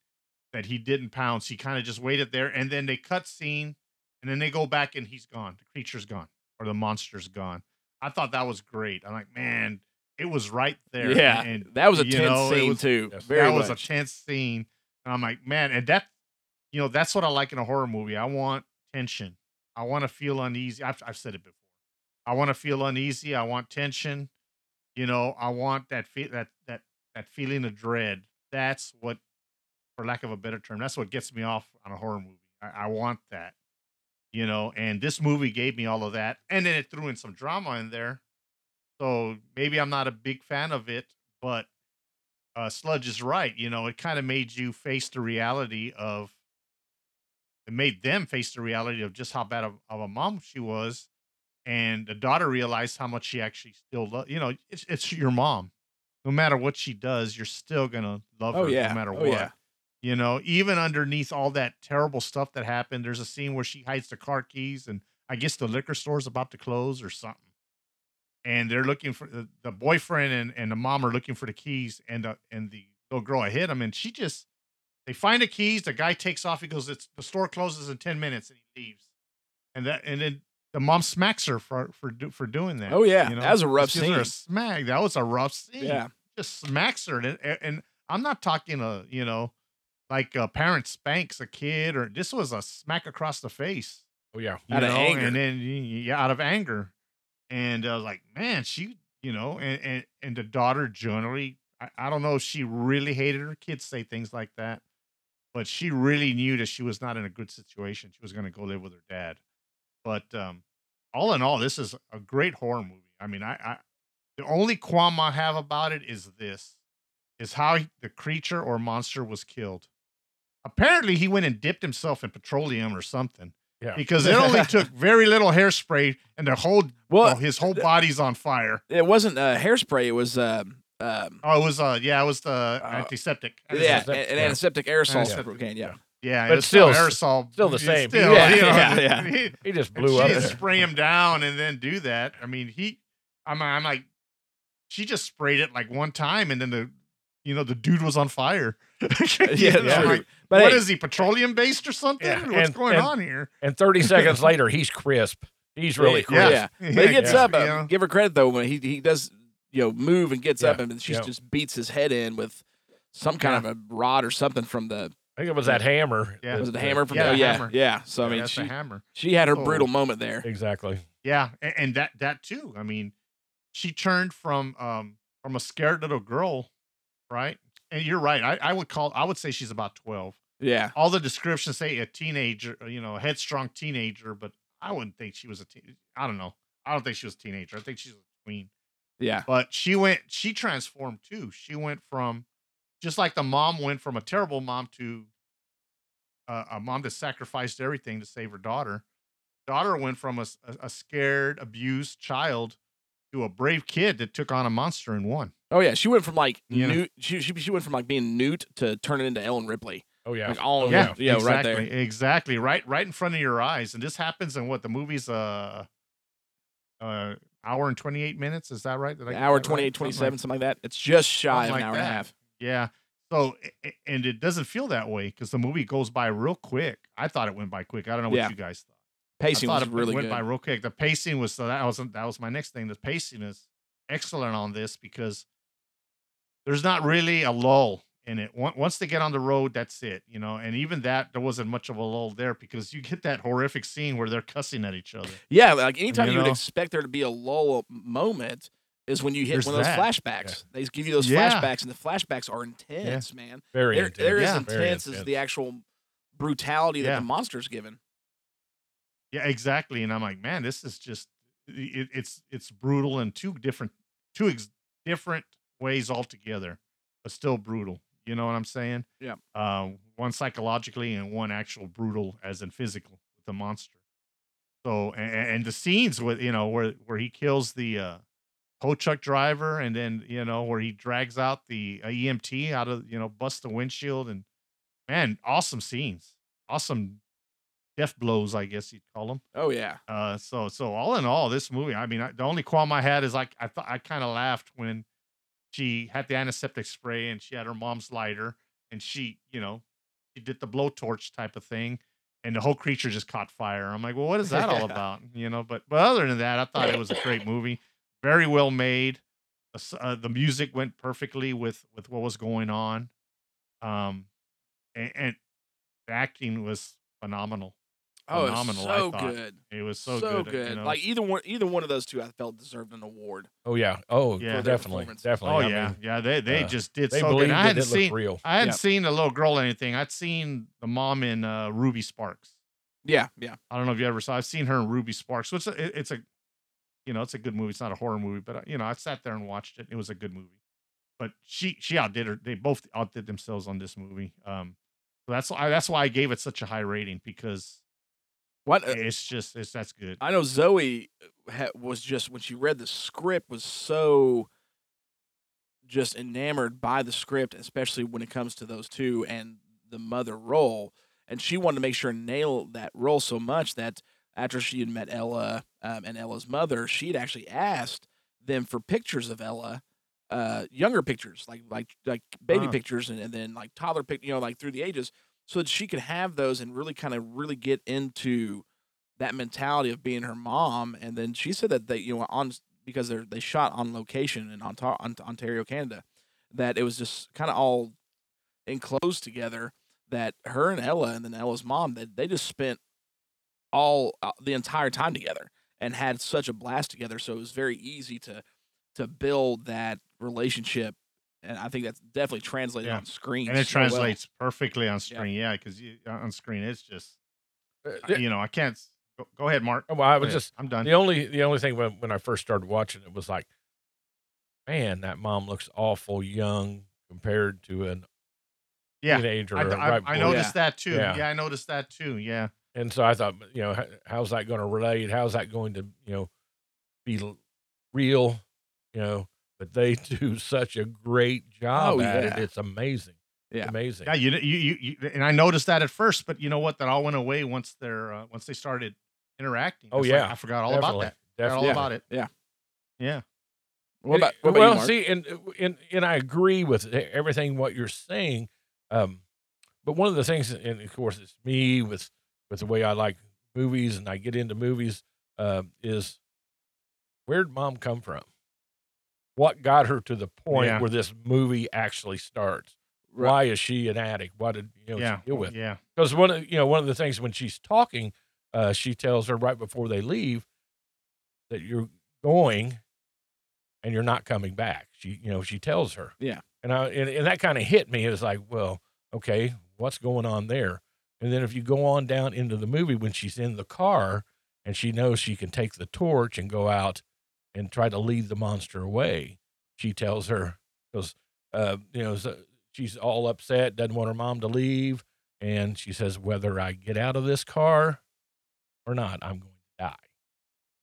that he didn't pounce. He kind of just waited there, and then they cut scene, and then they go back, and he's gone. The creature's gone, or the monster's gone. I thought that was great. I'm like, man, it was right there.
Yeah.
and
that was a tense
know,
scene
was-
too.
Yes.
That was a tense scene. And I'm like, man, and that, you know, that's what I like in a horror movie. I want tension. I want to feel uneasy. I've, I've said it before. I want to feel uneasy. I want tension. You know, I want that fe- that that that feeling of dread. That's what, for lack of a better term, that's what gets me off on a horror movie. I, I want that. You know, and this movie gave me all of that, and then it threw in some drama in there. So maybe I'm not a big fan of it, but uh, Sludge is right. You know, it kind of made you face the reality of, it made them face the reality of just how bad of, of a mom she was. And the daughter realized how much she actually still loved. You know, it's, it's your mom. No matter what she does, you're still going to love
Oh
her
yeah.
no matter
oh
what.
yeah.
You know, even underneath all that terrible stuff that happened, there's a scene where she hides the car keys, and I guess the liquor store's about to close or something. And they're looking for the, the boyfriend and, and the mom are looking for the keys, and the and the little girl hit him, and she just they find the keys. The guy takes off. He goes, "It's the store closes in ten minutes," and he leaves. And that and then the mom smacks her for for for doing that.
Oh yeah.
you know?
That was a rough
her a
scene.
smack. That was a rough scene
Yeah.
just smacks her and, and i'm not talking a you know like uh, a parent spanks a kid or this was a smack across the face
Oh yeah.
you
Out of
know,
anger.
and then yeah out of anger and i was like man she you know and and, and the daughter generally I, I don't know if she really hated her kids say things like that but she really knew that she was not in a good situation. She was going to go live with her dad. But um all in all this is a great horror movie. I mean i i the only qualm I have about it is this: is how he- the creature or monster was killed. Apparently, he went and dipped himself in petroleum or something
Yeah.
because it only (laughs) took very little hairspray and the whole
Well,
well, his whole body's on fire.
it wasn't uh, hairspray. It was um, um,
Oh, it was uh, yeah, it was the antiseptic.
yeah,
Antiseptic,
an
yeah.
antiseptic aerosol
Antiseptic,
spray can. Yeah.
yeah,
But
it's
still-
aerosol,
still the same.
Still, (laughs)
Yeah, (laughs)
you know,
yeah, yeah.
he-
He just blew up.
didn't spray him down and then do that. I mean, he, I'm, I'm like, she just sprayed it like one time, and then the, you know, the dude was on fire.
Yeah,
I'm like,
But
what
hey,
is he petroleum based or something?
Yeah,
What's
and-
going
and-
on here?
And 30 (laughs) seconds later, he's crisp. He's really crisp.
yeah. But he gets
yeah,
up. Uh,
yeah.
Give her credit though when he he does you know move and gets up and she
yeah.
just beats his head in with some kind of a rod or something from the
I think it was that hammer.
Yeah.
was it the hammer from
Yeah,
the,
the
yeah
hammer.
yeah. So I
Yeah,
mean
that's
she
a hammer.
she had her
Oh.
brutal moment there.
Exactly.
Yeah, and, and that that too. I mean, she turned from um from a scared little girl, right? And you're right. I, I would call. I would say she's about twelve.
Yeah.
All the descriptions say a teenager, you know, a headstrong teenager, but I wouldn't think she was a teen. I don't know. I don't think she was a teenager. I think she's a tween.
Yeah.
But she went. She transformed too. She went from just like the mom went from a terrible mom to uh, a mom that sacrificed everything to save her daughter. daughter went from a a scared, abused child to a brave kid that took on a monster and won.
Oh yeah, she went from like
know?
Newt. She, she she went from like being Newt to turning into Ellen Ripley.
Oh yeah.
Like all
oh,
yeah,
yeah, right
exactly,
there.
exactly, right, right in front of your eyes. And this happens in what the movie's uh, uh, hour and twenty eight minutes. Is that right? Did I
hour
that right?
28,
Something
27,
like-
something like that. It's just shy
something
of an
like
hour and a
that.
half.
Yeah. So, and it doesn't feel that way because the movie goes by real quick. I thought it went by quick. I don't know what
Yeah.
you guys thought.
Pacing
I thought
was
it
really
went
good.
by real quick. The pacing was so that was that was my next thing. The pacing is excellent on this because there's not really a lull in it. Once once they get on the road, that's it, you know. And even that, there wasn't much of a lull there because you get that horrific scene where they're cussing at each other.
Yeah, like anytime
You
you, would
know?
expect there to be a lull moment is when you hit
There's
one of those
that.
flashbacks. They give you those
Yeah.
flashbacks, and the flashbacks are intense, man.
Very
They're,
intense.
they're as
Yeah.
Very
intense as
intense.
the actual brutality that
Yeah.
the monster's given.
Yeah, exactly. And I'm like, man, this is just it, it's it's brutal in two different two ex- different ways altogether, but still brutal. You know what I'm saying?
Yeah.
Uh, one psychologically and one actual brutal, as in physical, with the monster. So and, and the scenes with you know where where he kills the uh, tow truck driver, and then you know where he drags out the uh, EMT out of you know bust the windshield, and man, awesome scenes, awesome death blows, I guess you'd call them.
Oh yeah,
Uh, so so all in all, this movie, I mean, I, the only qualm I had is like I thought I kind of laughed when she had the antiseptic spray and she had her mom's lighter and she, you know, she did the blowtorch type of thing, and the whole creature just caught fire. I'm like, well, what is that all (laughs) about? You know, but but other than that, I thought it was a great (laughs) movie, very well made. The Uh, the music went perfectly with with what was going on, um, and, and the acting was phenomenal.
Oh, it's
Phenomenal, I
so
thought.
good,
It was so,
so,
good.
good.
you know?
Like either one, either one of those two, I felt deserved an award.
Oh yeah. Oh
Yeah.
definitely. Definitely.
Oh
I
yeah,
mean,
yeah. They they
uh,
just did
they
so good. I hadn't seen
real.
I hadn't
Yep.
seen the little girl or anything. I'd seen the mom in uh, Ruby Sparks.
Yeah, yeah.
I don't know if you ever saw. I've seen her in Ruby Sparks. So it's a, it- it's a, you know, it's a good movie. It's not a horror movie, but uh, you know, I sat there and watched it. It was a good movie. But she she outdid her. They both outdid themselves on this movie. Um, so that's why that's why I gave it such a high rating because
What uh,
it's just it's that's good.
I know Zoe ha- was just when she read the script was so just enamored by the script, especially when it comes to those two and the mother role, and she wanted to make sure and nail that role so much that after she had met Ella um, and Ella's mother, she'd actually asked them for pictures of Ella, uh, younger pictures, like like like baby
Huh.
pictures, and, and then like toddler pic, you know, like through the ages, so that she could have those and really kind of really get into that mentality of being her mom. And then she said that they, you know, on because they they shot on location in Ontario, Canada, that it was just kind of all enclosed together. That her and Ella and then Ella's mom, that they just spent all uh, the entire time together and had such a blast together. So it was very easy to to build that relationship. And I think that's definitely translated
Yeah.
on screen.
And it
so well.
translates perfectly on screen. Yeah, because on screen it's just
uh,
you know I can't. Go, go ahead, Mark.
Oh, well, I was just
I'm done.
the only the only thing when when I first started watching it was like, man, that mom looks awful young compared to an
Yeah,
teenager.
I, I,
right
I
before-
noticed that too.
Yeah.
Yeah. I noticed that too. Yeah,
And so I thought, you know, how, how's that going to relate? How's that going to, you know, be real? You know, but they (laughs) do such a great job
Oh,
at it. It's amazing. It's
Yeah.
amazing.
yeah. You, you, you, you, and I noticed that at first, but you know what? That all went away once they're uh, once they started interacting.
Oh,
It's like,
yeah.
I forgot all
Definitely.
about that. Forgot
Definitely.
all about it.
Yeah.
Yeah.
What about, what about
well,
you, Mark?
see, and, and and I agree with everything what you're saying. Um, but one of the things, and of course, it's me with with the way I like movies and I get into movies, uh, is where'd mom come from? What got her to the point
Yeah.
where this movie actually starts?
Right.
Why is she an addict? What did you know
yeah.
she deal with?
Yeah.
because one of you know one of the things when she's talking, uh, she tells her right before they leave that you're going and you're not coming back. She you know she tells her.
Yeah.
And I and, and that kind of hit me. It was like, well, okay, what's going on there? And then if you go on down into the movie when she's in the car and she knows she can take the torch and go out and try to lead the monster away, she tells her because uh, you know so she's all upset, doesn't want her mom to leave, and she says, "Whether I get out of this car or not, I'm going to die.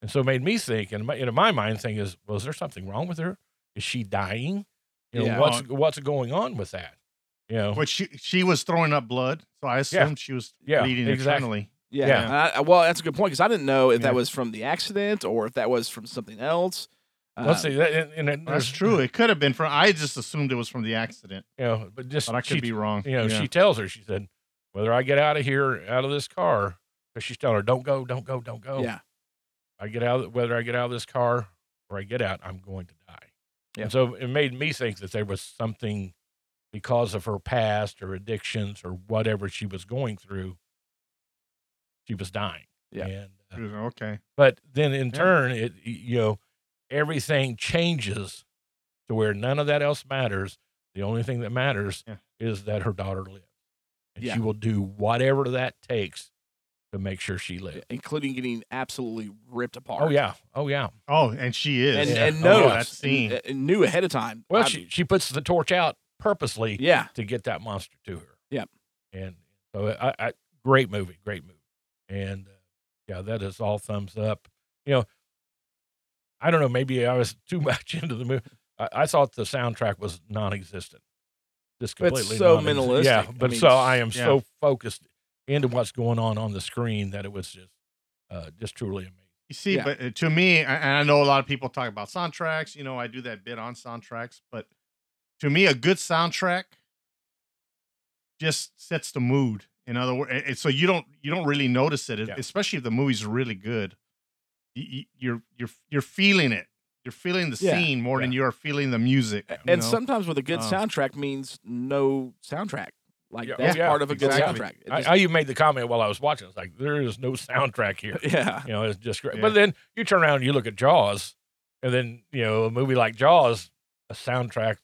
And so it made me think, and my, you know, my mind thing is, was there something wrong with her? Is she dying? You know,
Yeah.
what's what's going on with that? You know,
But she she was throwing up blood, so I assumed she was
Yeah,
bleeding
exactly.
internally.
Yeah.
Yeah.
I- well, that's a good point because I didn't know if
Yeah.
that was from the accident or if that was from something else.
let's
Um,
see. That, and, and it-
That's true. It could have been from. I just assumed it was from the accident,
You know, but just
but I could
she,
be wrong.
you know,
Yeah.
she tells her, she said, whether I get out of here, out of this car, because she's telling her, don't go, don't go, don't go.
Yeah.
I get out, whether I get out of this car or I get out, I'm going to die.
Yeah.
And so it made me think that there was something because of her past or addictions or whatever she was going through, she was dying.
Yeah.
And, uh,
okay.
but then in
Yeah.
turn, it you know, everything changes to where none of that else matters. The only thing that matters
Yeah.
is that her daughter lives, and
Yeah.
she will do whatever that takes to make sure she lives.
including getting absolutely ripped apart.
Oh yeah, oh yeah.
Oh, and she is.
And,
Yeah.
and
Oh,
knows
yeah,
that scene.
and, and knew ahead of time.
Well,
I-
she she puts the torch out purposely
yeah,
to get that monster to her.
Yep.
And so I, I great movie, great movie, and uh, yeah, that is all thumbs up. You know, I don't know, maybe I was (laughs) too much into the movie. I, I thought the soundtrack was non-existent, just
But it's
completely
so
non-existent. Yeah,
minimalistic. I
but
mean,
so I am
yeah.
so focused into what's going on on the screen that it was just, uh, just truly amazing.
You see,
Yeah.
but uh, to me, and I know a lot of people talk about soundtracks. You know, I do that bit on soundtracks, but to me, a good soundtrack just sets the mood. In other words, so you don't you don't really notice it,
Yeah.
especially if the movie's really good. You- you- You're you're you're feeling it. You're feeling the
Yeah.
scene more than you are feeling the music.
and
know?
sometimes with a good
Uh,
soundtrack means no soundtrack. Like
Yeah,
that's
yeah,
part of a good
exactly.
soundtrack. It
I,
just-
I even made the comment while I was watching. It's like there is no soundtrack here. (laughs)
yeah,
You know, it's just great.
Yeah.
But then you turn around and you look at Jaws, and then you know a movie like Jaws, a soundtrack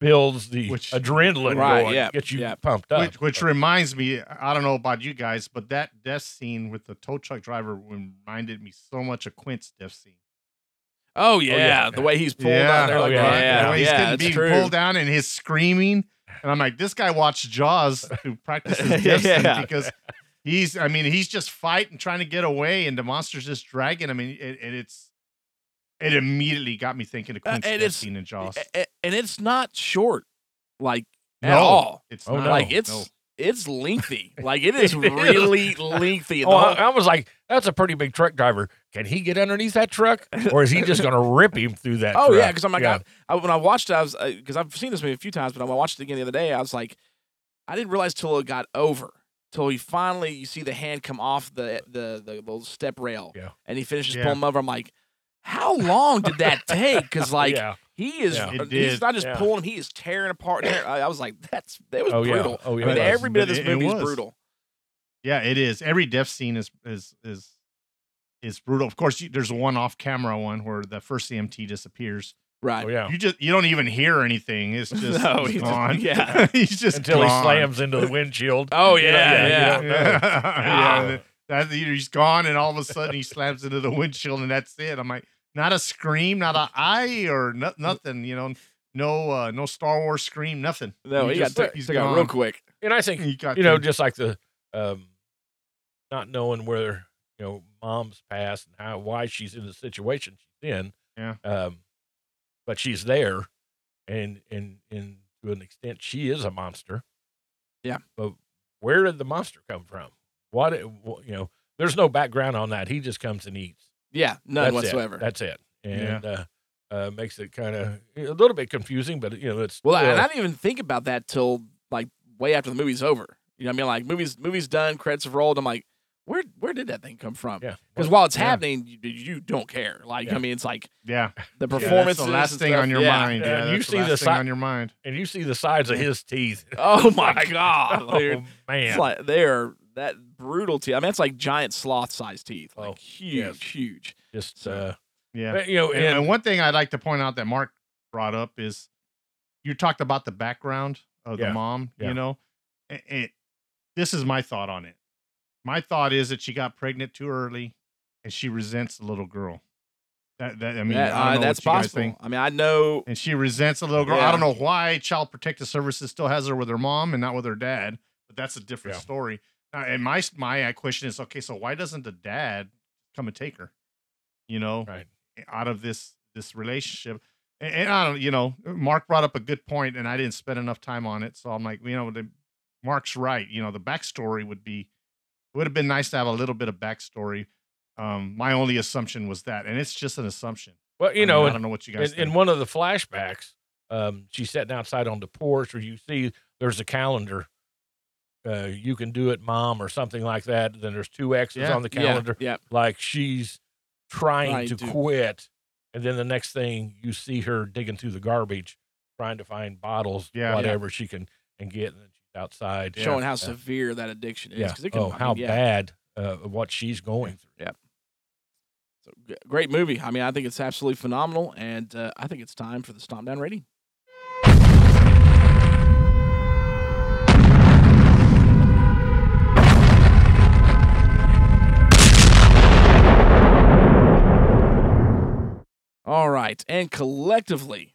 builds the
Which-
adrenaline
Right,
going,
yeah,
gets you
yeah.
pumped up.
Which, which reminds me, I don't know about you guys, but that death scene with the tow truck driver reminded me so much of Quint's death scene.
Oh, oh yeah,
yeah.
the way he's pulled out there,
Oh, yeah.
yeah,
The way he's
yeah,
getting being
true.
pulled down and his screaming. And I'm like, this guy watched Jaws (laughs) to practice his death scene because he's, I mean, he's just fighting, trying to get away, and the monster's just dragging him. And, and it's, it immediately got me thinking of
Uh,
Quint's
and
death
it's-
scene in Jaws.
A- a- and it's not short, like at
No,
all.
It's
Oh,
not.
no.
like it's
no.
it's lengthy. (laughs) Like it is
It is.
really lengthy.
oh, I,
whole-
I was like, that's a pretty big truck driver. Can he get underneath that truck, or is he just going (laughs) to rip him through that?
Oh
truck?
yeah, because I'm like,
Yeah.
I, I, when I watched it, I was because I've seen this movie a few times, but when I watched it again the other day, I was like, I didn't realize till it got over, till he finally you see the hand come off the the the little step rail,
Yeah.
and he finishes
Yeah.
pulling him over. I'm like, how long did that (laughs) take? Because like
yeah.
he is,
Yeah.
Uh, he's not just
yeah.
pulling he is tearing apart. tearing- I, I was like, that's that was
Oh, yeah.
brutal.
Oh, yeah,
I mean, every bit of this
it- it
movie is
was.
brutal.
Yeah, it is. Every death scene is is is is brutal. Of course, you, there's one off camera one where the first EMT disappears.
Right.
Oh yeah.
You just you don't even hear anything. It's (laughs) just
No,
he's
he's-
gone.
yeah. (laughs)
he's just
Until he slams into the windshield.
Oh
You know,
yeah,
you
yeah.
don't
yeah, yeah. That, he's gone, and all of a sudden he slams into the windshield, and that's it. I'm like, not a scream, not a eye, or no, nothing. You know, no, uh, no Star Wars scream, nothing.
No, he,
just-
got took,
he's
took out real quick.
And I think
He got
you know,
to-
just like the um, not knowing where you know mom's past and how why she's in the situation she's in.
Yeah.
Um, but she's there, and and and to an extent, she is a monster.
Yeah.
But where did the monster come from? What it- you know? There's no background on that. He just comes and eats.
Yeah, none
That's
whatsoever.
It. That's it.
Yeah.
And uh, uh, makes it kind of a little bit confusing, but you know, it's
Well, I, and I didn't even think about that till like way after the movie's over. You know what I mean? Like movies, movies done, credits have rolled. I'm like, where where did that thing come from?
yeah.
Because
Well,
while it's
yeah.
happening, you, you don't care. Like
Yeah.
I mean, it's like
yeah,
the performance.
yeah, that's the last thing
stuff.
on your
Yeah.
mind.
Yeah,
Yeah,
you see
the
the
last thing
si-
on your mind.
and you see the sides of his teeth.
Oh my (laughs) god,
oh, man.
It's like they're that brutal teeth. I mean, it's like giant sloth sized teeth, like
Oh,
huge,
yes.
huge.
just
So-
uh,
Yeah,
but, you know,
and,
and,
and one thing I'd like to point out that Mark brought up is you talked about the background of
Yeah.
the mom.
Yeah.
You know, and, and this is my thought on it. My thought is that she got pregnant too early, and she resents the little girl. That, that I mean,
That-
I don't
uh,
know
that's
what you guys
possible.
think.
I mean, I know.
And she resents the little girl. I don't know why Child Protective Services still has her with her mom and not with her dad, but that's a different
Yeah.
story. Uh, and my my question is, okay, so why doesn't the dad come and take her, you know,
Right.
out of this this relationship. And, and I don't, you know, Mark brought up a good point, and I didn't spend enough time on it, so I'm like, you know, the, Mark's right. You know, the backstory would be would have been nice to have a little bit of backstory. Um, my only assumption was that, and it's just an assumption.
Well,
I
you
mean,
know,
I don't know what you guys
in,
think.
in one of the flashbacks, um, she's sitting outside on the porch, or you see there's a calendar. Uh, you can do it, mom, or something like that. Then there's two X's
Yeah.
on the calendar,
yeah.
like she's trying
Trying
to,
to.
quit. And then the next thing you see her digging through the garbage, trying to find bottles,
Yeah.
whatever she can and get, and then she's outside
Showing how
Yeah.
severe that addiction is.
Yeah.
'cause it can,
oh,
I
how
mean, yeah.
bad uh, what she's going through.
So, g- great movie. I mean, I think it's absolutely phenomenal, and uh, I think it's time for the Stomp Down rating. All right, and collectively,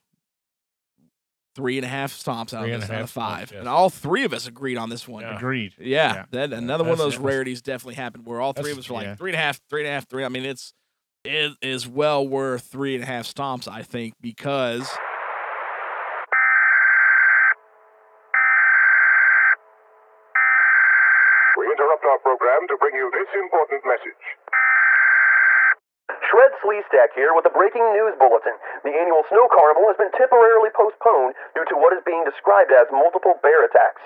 three and a half stomps out of this
a
out of five,
stomps, yes.
and all three of us agreed on this one.
Yeah.
Agreed.
Yeah,
Yeah.
that another one of those rarities definitely happened where all three of us were like
yeah.
three and a half, three and a half, three. I mean, it's it is well worth three and a half stomps, I think, because
We interrupt our program to bring you this important message.
Shred Sleestack here with a breaking news bulletin. The annual snow carnival has been temporarily postponed due to what is being described as multiple bear attacks.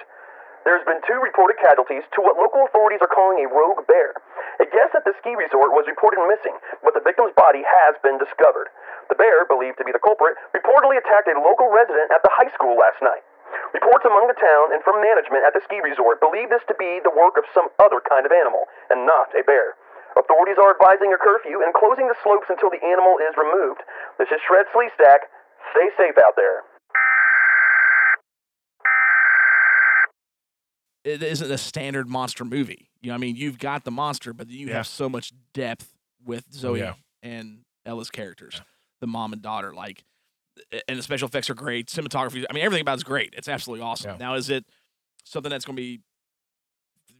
There's been two reported casualties to what local authorities are calling a rogue bear. A guest at the ski resort was reported missing, but the victim's body has been discovered. The bear, believed to be the culprit, reportedly attacked a local resident at the high school last night. Reports among the town and from management at the ski resort believe this to be the work of some other kind of animal, and not a bear. Authorities are advising a curfew and closing the slopes until the animal is removed. This is Shred Sleestack. Stay safe out there.
it isn't a standard monster movie. You know, what I mean, you've got the monster, but you
Yeah.
have so much depth with Zoe
yeah.
and Ella's characters, the mom and daughter. Like, and the special effects are great. Cinematography, I mean, everything about it's great. It's absolutely awesome.
Yeah.
Now, is it something that's going to be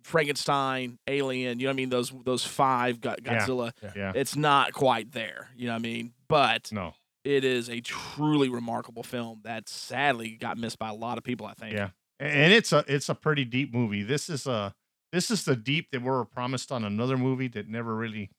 Frankenstein, Alien? You know what I mean? Those those five Go-
Yeah.
Godzilla.
Yeah.
It's not quite there. You know what I mean? But
No.
it is a truly remarkable film that sadly got missed by a lot of people. I think.
Yeah. And it's a it's a pretty deep movie. This is a this is the deep that we were promised on another movie that never really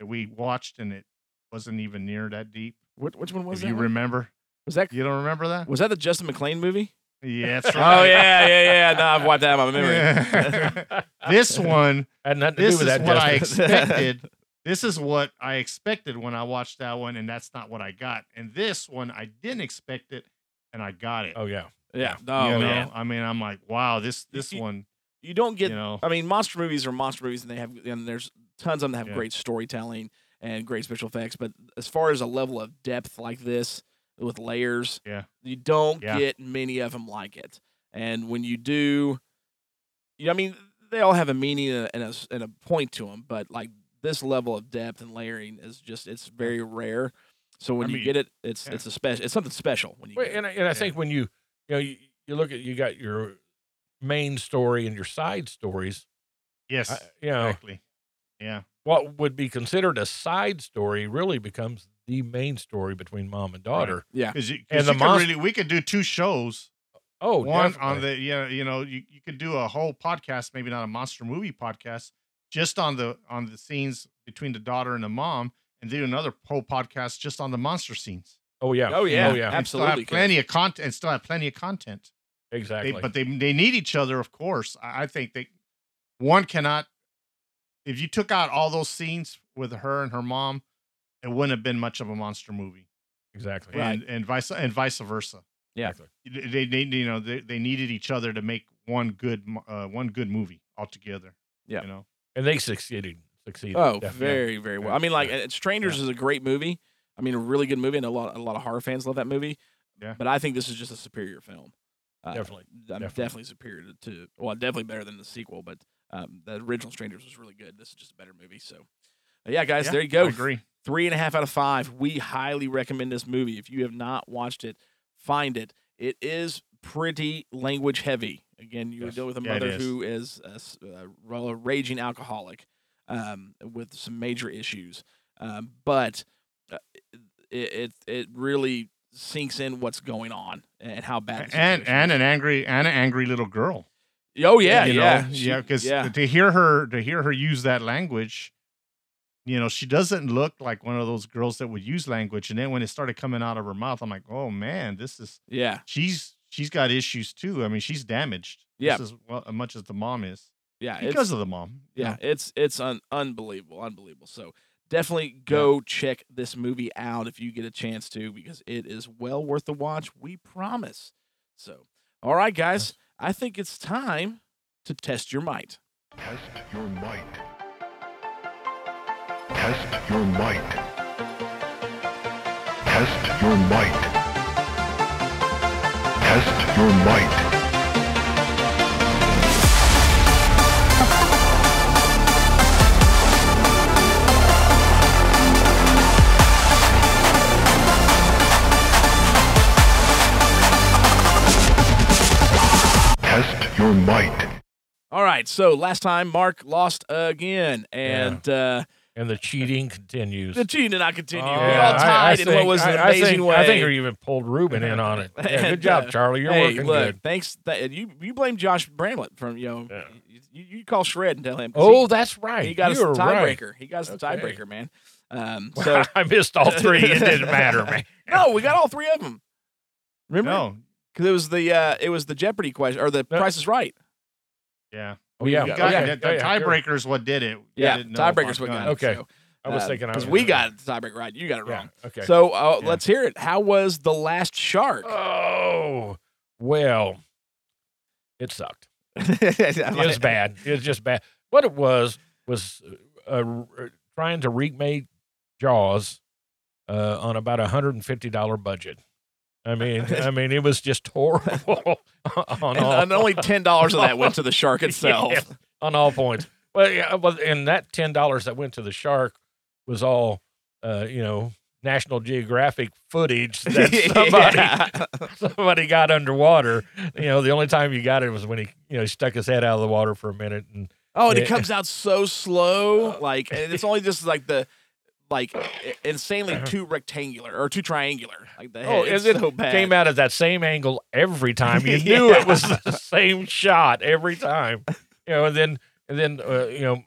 that we watched and it wasn't even near that deep.
Which, which one was
if
that?
you
one?
remember,
was that
you don't remember that?
Was that the Justin McLean movie?
Yeah, that's (laughs) right.
Oh yeah, yeah, yeah. No, I've wiped that out of my memory.
Yeah. (laughs) this one,
Had nothing to
this
do with
is
that.
what I (laughs) expected. This is what I expected when I watched that one, and that's not what I got. And this one, I didn't expect it, and I got it.
oh yeah.
yeah. Oh
you know,
man.
I mean, I'm like, wow, this this
you-
one,
You don't get.
you know,
I mean, monster movies are monster movies, and they have and there's tons of them that have
Yeah.
great storytelling and great special effects. But as far as a level of depth like this with layers,
Yeah.
you don't
Yeah.
get many of them like it. And when you do, you know, I mean, they all have a meaning and a, and a s- and a point to them, but like this level of depth and layering is just it's very rare. So when
I
you
mean,
get it, it's
yeah.
it's a special. It's something special when you.
Well,
get it.
and I, and I think when you you know you, you look at you got your main story and your side stories.
yes,
I, you know
exactly. Yeah,
what would be considered a side story really becomes the main story between mom and daughter.
yeah.
because you,
And
'cause
the
you could
monst-
really we could do two shows.
Oh,
one
definitely.
on the yeah, you know, you, you could do a whole podcast, maybe not a monster movie podcast, just on the on the scenes between the daughter and the mom, and do another whole podcast just on the monster scenes.
oh yeah
Oh, yeah.
oh yeah
And still have
Absolutely
plenty of content, and still have plenty of content. They,
exactly.
but they they need each other, of course. I, I think they one cannot. If you took out all those scenes with her and her mom, it wouldn't have been much of a monster movie,
exactly
and and vice and vice versa.
Yeah.
Exactly.
They, they you know they, they needed each other to make one good uh, one good movie altogether.
Yeah.
you know.
And they succeeded. Succeeded.
Oh,
definitely.
very, very well. I mean, like, and Strangers is a great movie. I mean, a really good movie, and a lot, a lot of horror fans love that movie.
Yeah.
But I think this is just a superior film. Uh,
Definitely,
I'm
definitely.
definitely, superior to, to, well, definitely better than the sequel. But um, the original Strangers was really good. This is just a better movie. So, uh, yeah, guys,
Yeah,
there you go.
I agree.
Three and a half out of five. We highly recommend this movie. If you have not watched it, find it. It is pretty language heavy. Again, you're
Yes.
dealing with a
Yeah,
mother
is.
who is a, s- a ra- raging alcoholic. um, with some major issues. Um, but uh, it, it it really sinks in what's going on and how bad.
and and an angry and an angry little girl.
oh yeah,
you
yeah,
know? Yeah. Because
yeah.
to hear her to hear her use that language, you know, she doesn't look like one of those girls that would use language. And then when it started coming out of her mouth, I'm like, oh man, this is
yeah,
she's she's got issues too. I mean, she's damaged.
Yeah.
just as well as much as the mom is
yeah. it's-
because of the mom. you
yeah, it's it's un- unbelievable, unbelievable. So definitely go check this movie out if you get a chance to, because it is well worth the watch. We promise. So, all right, guys, I think it's time to test your might.
Test your might. Test your might. Test your might. Test your might. Test your might.
All right, so last time Mark lost again, and uh,
And the cheating continues.
the cheating did not continue.
Oh,
we
yeah,
all
I- I
tied in what
think-
was an
I- I
amazing
think,
way.
I think you even pulled Ruben in on it. Yeah, good (laughs) job, Charlie. You're
hey,
working
look,
good.
Thanks. Th- you you blame Josh Bramlett from you know
Yeah.
you, you call Shred and tell him.
Oh,
he,
that's right.
he got us
You're
the
right.
tiebreaker. He got us the tiebreaker, man. Um, (laughs) so
I missed all three. It didn't (laughs) matter, man.
no, we got all three of them. Remember?
No,
because it was the uh, it was the Jeopardy question or the
No.
Price is Right.
yeah.
Oh, yeah.
You
Oh, yeah.
it. The
Oh, yeah. You're-
tiebreaker is what did it.
Yeah,
didn't
tiebreakers what got it.
Okay.
So,
I was thinking I
because
was
we
gonna-
got the tiebreaker right. You got it
Yeah.
wrong.
Okay.
So uh,
Yeah.
let's hear it. How was the last shark?
oh, well, it sucked. (laughs) It was bad. It was just bad. What it was was uh, uh, trying to remake Jaws uh, on about a hundred and fifty dollar budget. I mean, I mean, it was just horrible (laughs) on
And,
all
and only (laughs) ten dollars of that went to the shark itself.
Yeah, on all points. Well, yeah, well, and that ten dollars that went to the shark was all, uh, you know, National Geographic footage (laughs) that somebody
Yeah.
somebody got underwater. You know, the only time you got it was when he, you know, he stuck his head out of the water for a minute and
Oh, and it
Yeah.
comes out so slow, like, and it's only just like the, like, insanely too rectangular or too triangular. Like the
oh, and it
so
came out at that same angle every time. You (laughs) knew it was the same shot every time. You know, and then and then uh, you know,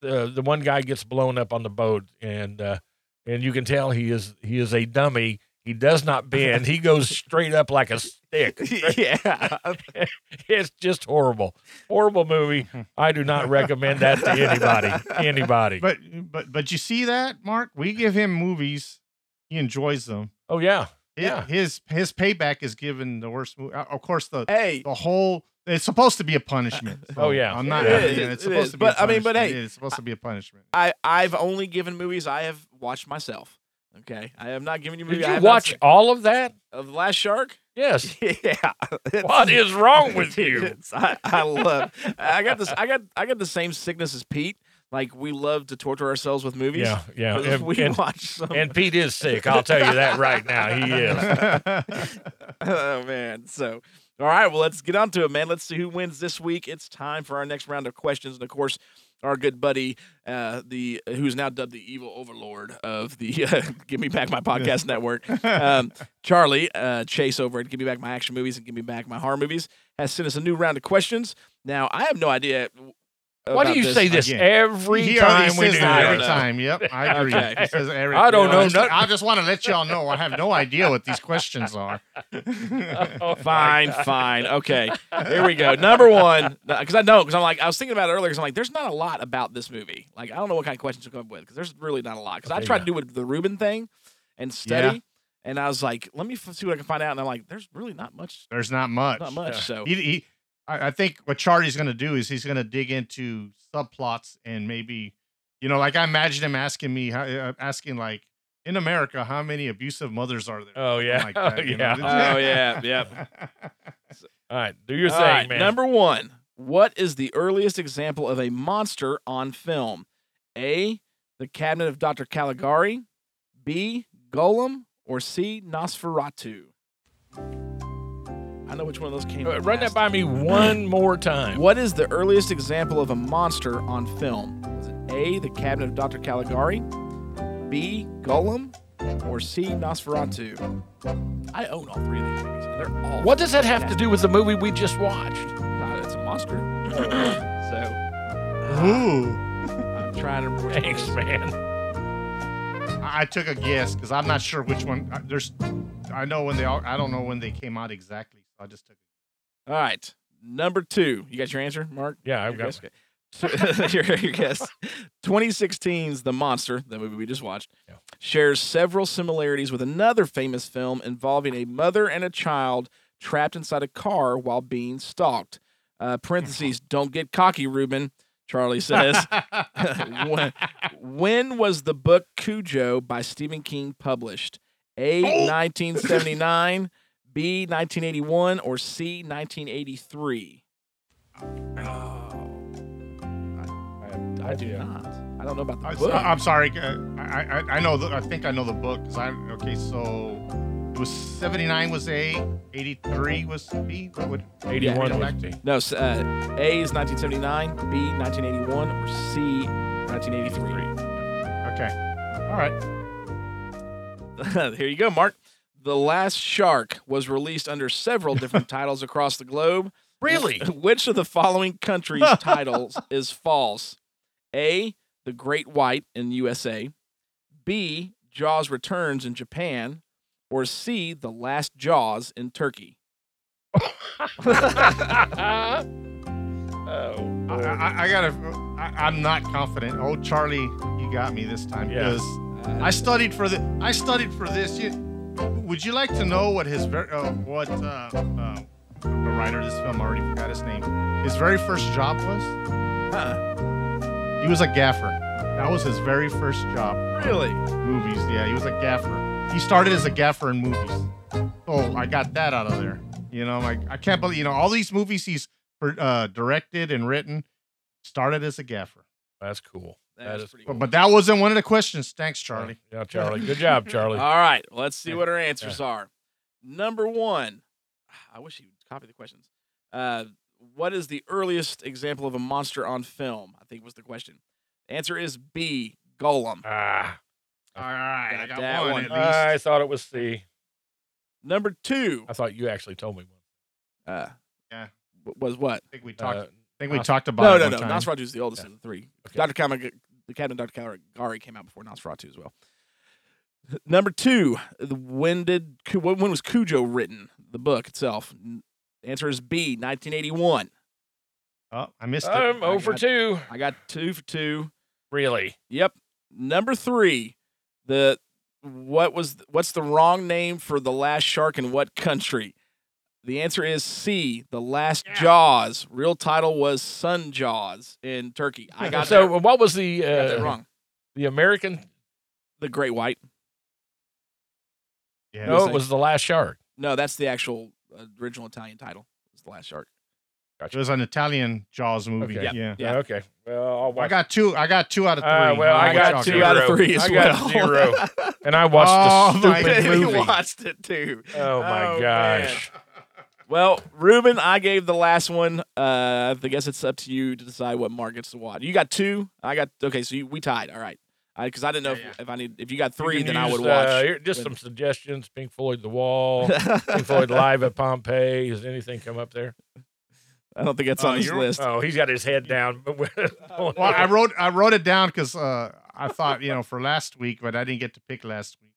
the the one guy gets blown up on the boat, and uh, and you can tell he is he is a dummy. He does not bend. He goes (laughs) straight up like a stick. (laughs)
yeah,
It's just horrible, horrible movie. I do not recommend that to anybody. (laughs) Anybody.
But but but you see that, Mark? We give him movies. He enjoys them.
oh yeah,
It-
yeah.
His his payback is given the worst movie. Uh, of course, the
hey,
the whole it's supposed to be a punishment.
Oh, yeah.
I'm not.
It
yeah,
is,
it's
it
supposed
is.
to be. a
But, I mean, but hey,
it's supposed to be a punishment.
I I've only given movies I have watched myself. Okay, I am not giving you movies.
Did you watch all of that?
of the Last Shark?
Yes. (laughs)
yeah.
What is wrong with (laughs) you?
I, I love. I got this. I got. I got the same sickness as Pete. Like we love to torture ourselves with movies.
Yeah, yeah. And,
we
and-
watch some.
and Pete is sick. I'll tell you that right now. He is. (laughs)
oh man. So, all right. Well, let's get on to it, man. Let's see who wins this week. It's time for our next round of questions, and of course, our good buddy, uh, the who's now dubbed the evil overlord of the uh, (laughs) Give Me Back My Podcast (laughs) Network, um, Charlie uh, Chase over at Give Me Back My Action Movies and Give Me Back My Horror Movies has sent us a new round of questions. Now, I have no idea.
Why do
about
you say this
again.
every
he already
time we
says
do
that every time. Yep, I agree.
Okay.
He says every,
I don't
you
know
it's-
nothing.
I just want to let y'all know I have no idea what these questions are.
Oh,
Fine, fine. Okay. Here we go. Number one, because I know, because I'm like, I was thinking about it earlier, because I'm like, there's not a lot about this movie. Like, I don't know what kind of questions to come up with, because there's really not a lot. Because I tried
yeah.
to do it the Ruben thing and study, and I was like, let me f- see what I can find out. And I'm like, there's really not much.
There's not much.
Not much. So,
He, he, I, I think what Charlie's going to do is he's going to dig into subplots and maybe, you know, like I imagine him asking me, how, uh, asking like, in America, how many abusive mothers are there?
Oh, yeah.
Something like (laughs) that,
Oh,
you know?
yeah.
Oh, yeah, yep. (laughs)
All right, do your
All
thing,
right,
man.
Number one, what is the earliest example of a monster on film? A, The Cabinet of Dr. Caligari, B, Golem, or C, Nosferatu? I know which one of those came.
Uh, Run that by me one more time.
What is the earliest example of a monster on film? Was A. The Cabinet of Dr. Caligari, B. Golem, or C. Nosferatu? I own all three of these movies. and They're all.
What does that have to do with the movie we just watched?
God, it's a monster. (coughs) so
Ooh.
I'm trying to remember. which one
Thanks,
it is.
man.
I I took a guess because I'm not sure which one. There's, I know when they all. I don't know when they came out exactly. So I just took. It.
All right, number two. You got your answer, Mark?
Yeah, I've got
guess? (laughs) your, your guess. 2016's The Monster, the movie we just watched,
Yeah.
shares several similarities with another famous film involving a mother and a child trapped inside a car while being stalked. Uh, parentheses, (laughs) don't get cocky, Ruben, Charlie says. (laughs) when, when was the book Cujo by Stephen King published? A, 1979, B, 1981, or C, 1983? I, I do not. I don't know about the
I,
book.
am sorry. uh, I, I I know. The, I think I know the book. Cause I okay. So it was 79 was A, 83 was B. What would
81
Yeah,
was B.
No, uh, A is 1979, B 1981, or C 1983.
Okay. All right. (laughs)
Here you go, Mark. The Last Shark was released under several (laughs) different titles across the globe.
Really? (laughs)
Which of the following countries' (laughs) titles is false? A. The Great White in USA. B. Jaws Returns in Japan. Or C. The Last Jaws in Turkey.
oh,
I, I, I gotta. I, I'm not confident. Oh, Charlie, you got me this time
Yeah.
because uh, I studied for the. I studied for this. You, would you like to know what his very uh, what uh, uh, the writer of this film I already forgot his name. His very first job was
Huh.
he was a gaffer. That was his very first job.
Really?
Movies, yeah, he was a gaffer. He started as a gaffer in movies. Oh, I got that out of there. You know, like I can't believe you know all these movies he's uh, directed and written started as a gaffer.
that's cool. That
That's
is
pretty
But,
cool.
but that wasn't one of the questions. Thanks, Charlie.
Yeah, Charlie. Good job, Charlie. (laughs)
All right, let's see what our answers are. Number one, (sighs) I wish you would copy the questions. Uh, what is the earliest example of a monster on film? I think was the question. Answer is B. Golem.
Ah,
All right,
Got
I got
that
one,
one.
at least.
I thought it was C.
Number two
I thought you actually told me one.
uh,
Yeah.
was what?
I think we talked.
Uh,
I think we
Nos-
talked about
No,
it
no,
one
no.
time.
Nosferatu is the oldest of the three.
Okay.
Dr. Kamag- the Cabinet of Dr. Caligari came out before Nosferatu as well. (laughs) Number two, when did when when was Cujo written? The book itself. N- Answer is B. 1981.
Oh, I missed it.
I'm 0 for
got-
2.
I got two for two.
Really?
Yep. Number three, the what was what's the wrong name for the last shark in what country? The answer is C. The Last Jaws. Real title was Son Jaws in Turkey. I (laughs) got
so.
that,
What was the
got that
uh,
wrong.
the American?
The Great White.
Yeah.
No, it was the Last Shark.
No, that's the actual uh, original Italian title. It's the Last Shark.
It was an Italian Jaws movie.
Okay.
Yeah.
Yeah.
Okay. Well, I'll watch.
I got two. I got two out of three.
Uh, well, I
I'll
got
watch
two out of three as
I got zero. (laughs) and I watched
Oh,
the
my
stupid (laughs)
God.
you watched it too.
Oh my
Oh, man.
Gosh!
Well, Ruben, I gave the last one. Uh, I guess it's up to you to decide what Mark gets to watch. You got two. I got okay. So you, we tied. All right. Because I, didn't know
Yeah,
if, if I need if you got three,
can
then I would watch.
Uh, here, just
with-
some suggestions: Pink Floyd, The Wall, (laughs) Pink Floyd Live at Pompeii. Does anything come up there?
I don't think that's
Uh,
on his list.
Oh, he's got his head down. (laughs)
Well, I wrote I wrote it down because uh, I thought you know for last week, but I didn't get to pick last week.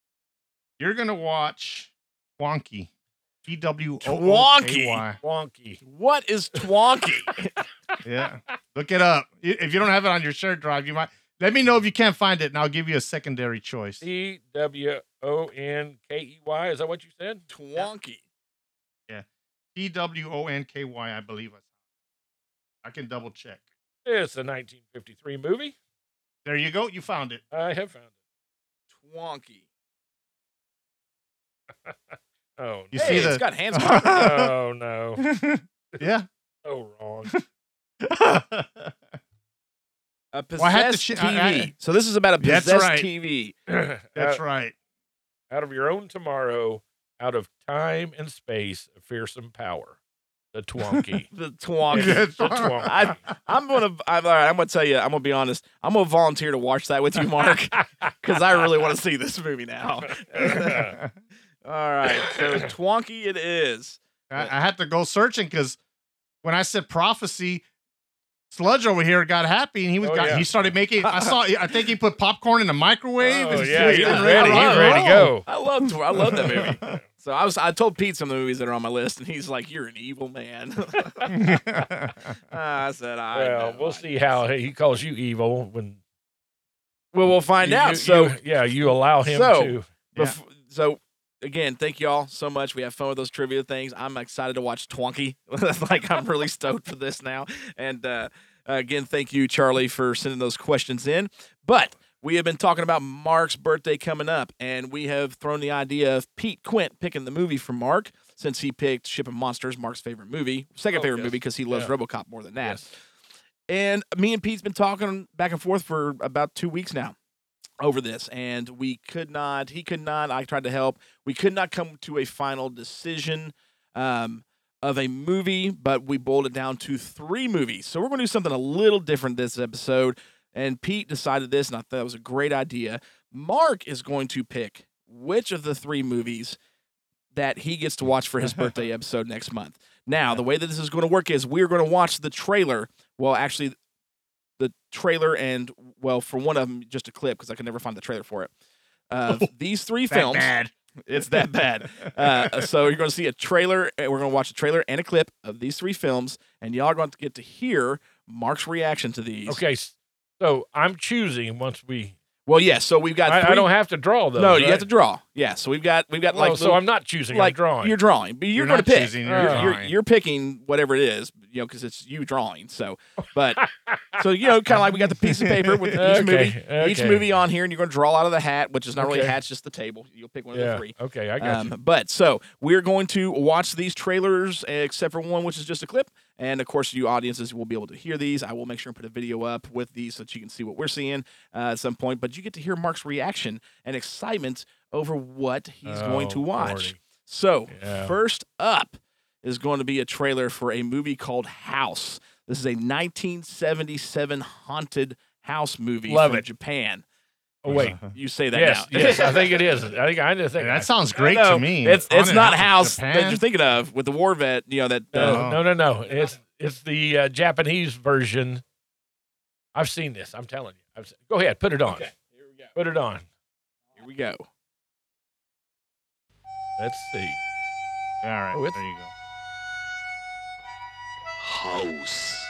You're gonna watch Twonky. T W O O K Y.
wonky.
What is twonky? (laughs)
Yeah, look it up. I- If you don't have it on your shared drive, you might. Let me know if you can't find it, and I'll give you a secondary choice.
T W O N K E Y. Is that what you said?
twonky. Yeah.
T W O N K Y, I believe. I can double check.
It's a 1953 movie.
There you go. You found it.
I have found it.
Twonky. (laughs)
Oh,
You
no.
see
Hey,
the-
it's got hands. (laughs)
oh no. (laughs)
yeah. (laughs)
So wrong.
A possessed
Well, I had to ch-
TV.
I- I-
so this is about a
That's
possessed
right.
TV. (clears throat)
That's
out,
right.
out of your own tomorrow, out of time and space, a fearsome power. The Twonky.
the twonky.
Yeah,
The twonk. I, I'm gonna. I'm, all right, I'm gonna tell you. I'm gonna be honest. I'm gonna volunteer to watch that with you, Mark, because I really want to see this movie now. All right, so (coughs) Twonky it is.
I, I had to go searching because when I said prophecy, Sludge over here got happy and he was
Oh,
got,
yeah.
he started making. I saw. I think he put popcorn in the microwave.
Oh,
and
yeah, he
getting
was ready. He was ready to go.
I love. I love that movie. (laughs) So I was. I told Pete some of the movies that are on my list, and he's like, "You're an evil man." (laughs) (laughs) Ah, I said, "I."
well,
know,
we'll
I
see how he calls you evil when
Well, we'll find
you-
out.
you-
so,
you- yeah, you allow him
So-
to.
bef- so again, thank y'all so much. We have fun with those trivia things. I'm excited to watch Twonky. (laughs) like I'm really stoked for this now. And uh, again, thank you, Charlie, for sending those questions in. But we have been talking about Mark's birthday coming up, and we have thrown the idea of Pete Quint picking the movie for Mark since he picked Ship of Monsters, Mark's favorite movie, second
Oh,
favorite
yes.
movie because he loves
Yeah.
RoboCop more than that.
Yes.
And me and Pete's been talking back and forth for about two weeks now over this, and we could not. He could not. I tried to help. We could not come to a final decision um, of a movie, but we boiled it down to three movies. So we're going to do something a little different this episode. And Pete decided this, and I thought it was a great idea. Mark is going to pick which of the three movies that he gets to watch for his (laughs) birthday episode next month. Now, the way that this is going to work is we're going to watch the trailer. Well, actually, the trailer and well, for one of them, just a clip because I could never find the trailer for it. Uh, (laughs) these three films.
bad.
It's that bad. Uh, so you're going to see a trailer. We're going to watch a trailer and a clip of these three films, and y'all are going to get to hear Mark's reaction to these.
Okay, so I'm choosing once we.
Well, yes. so we've got.
I, I don't have to draw though.
No, you have to draw. Yeah. So we've got we've got
Well,
like.
so
little-
I'm not choosing.
like
I'm drawing.
You're drawing, but you're,
You're
going to pick.
choosing,
you're
you're, you're, you're picking whatever it is, you know, because it's you drawing. So, (laughs) but so you know, kind of like we got the piece of paper with (laughs) each
Okay,
movie, each movie on here, and you're going to draw out of the hat, which is not really a hat, it's just the table. You'll pick one of
yeah.
the three.
Okay, I got you.
Um, but so we're going to watch these trailers, except for one, which is just a clip. And of course, you audiences will be able to hear these. I will make sure and put a video up with these so that you can see what we're seeing uh, at some point. But you get to hear Mark's reaction and excitement over what he's going to
Oh,
watch.
Lordy.
So,
Yeah.
first up is going to be a trailer for a movie called House. This is a 1977 haunted house movie
Love
from
it.
Japan.
Oh wait.
You say that
Yes,
now.
yes, I think it is. I think I just think
that sounds great to me.
It's it's
Haunted
not
House,
House that you're thinking of with the war vet. You know that. Uh,
No, no, no, no. It's it's the uh, Japanese version. I've seen this. I'm telling you. I've se- go ahead, put it on.
Okay, here we go.
Put it on.
Here we go.
Let's see.
All right,
Oh, it's-
there you go.
House.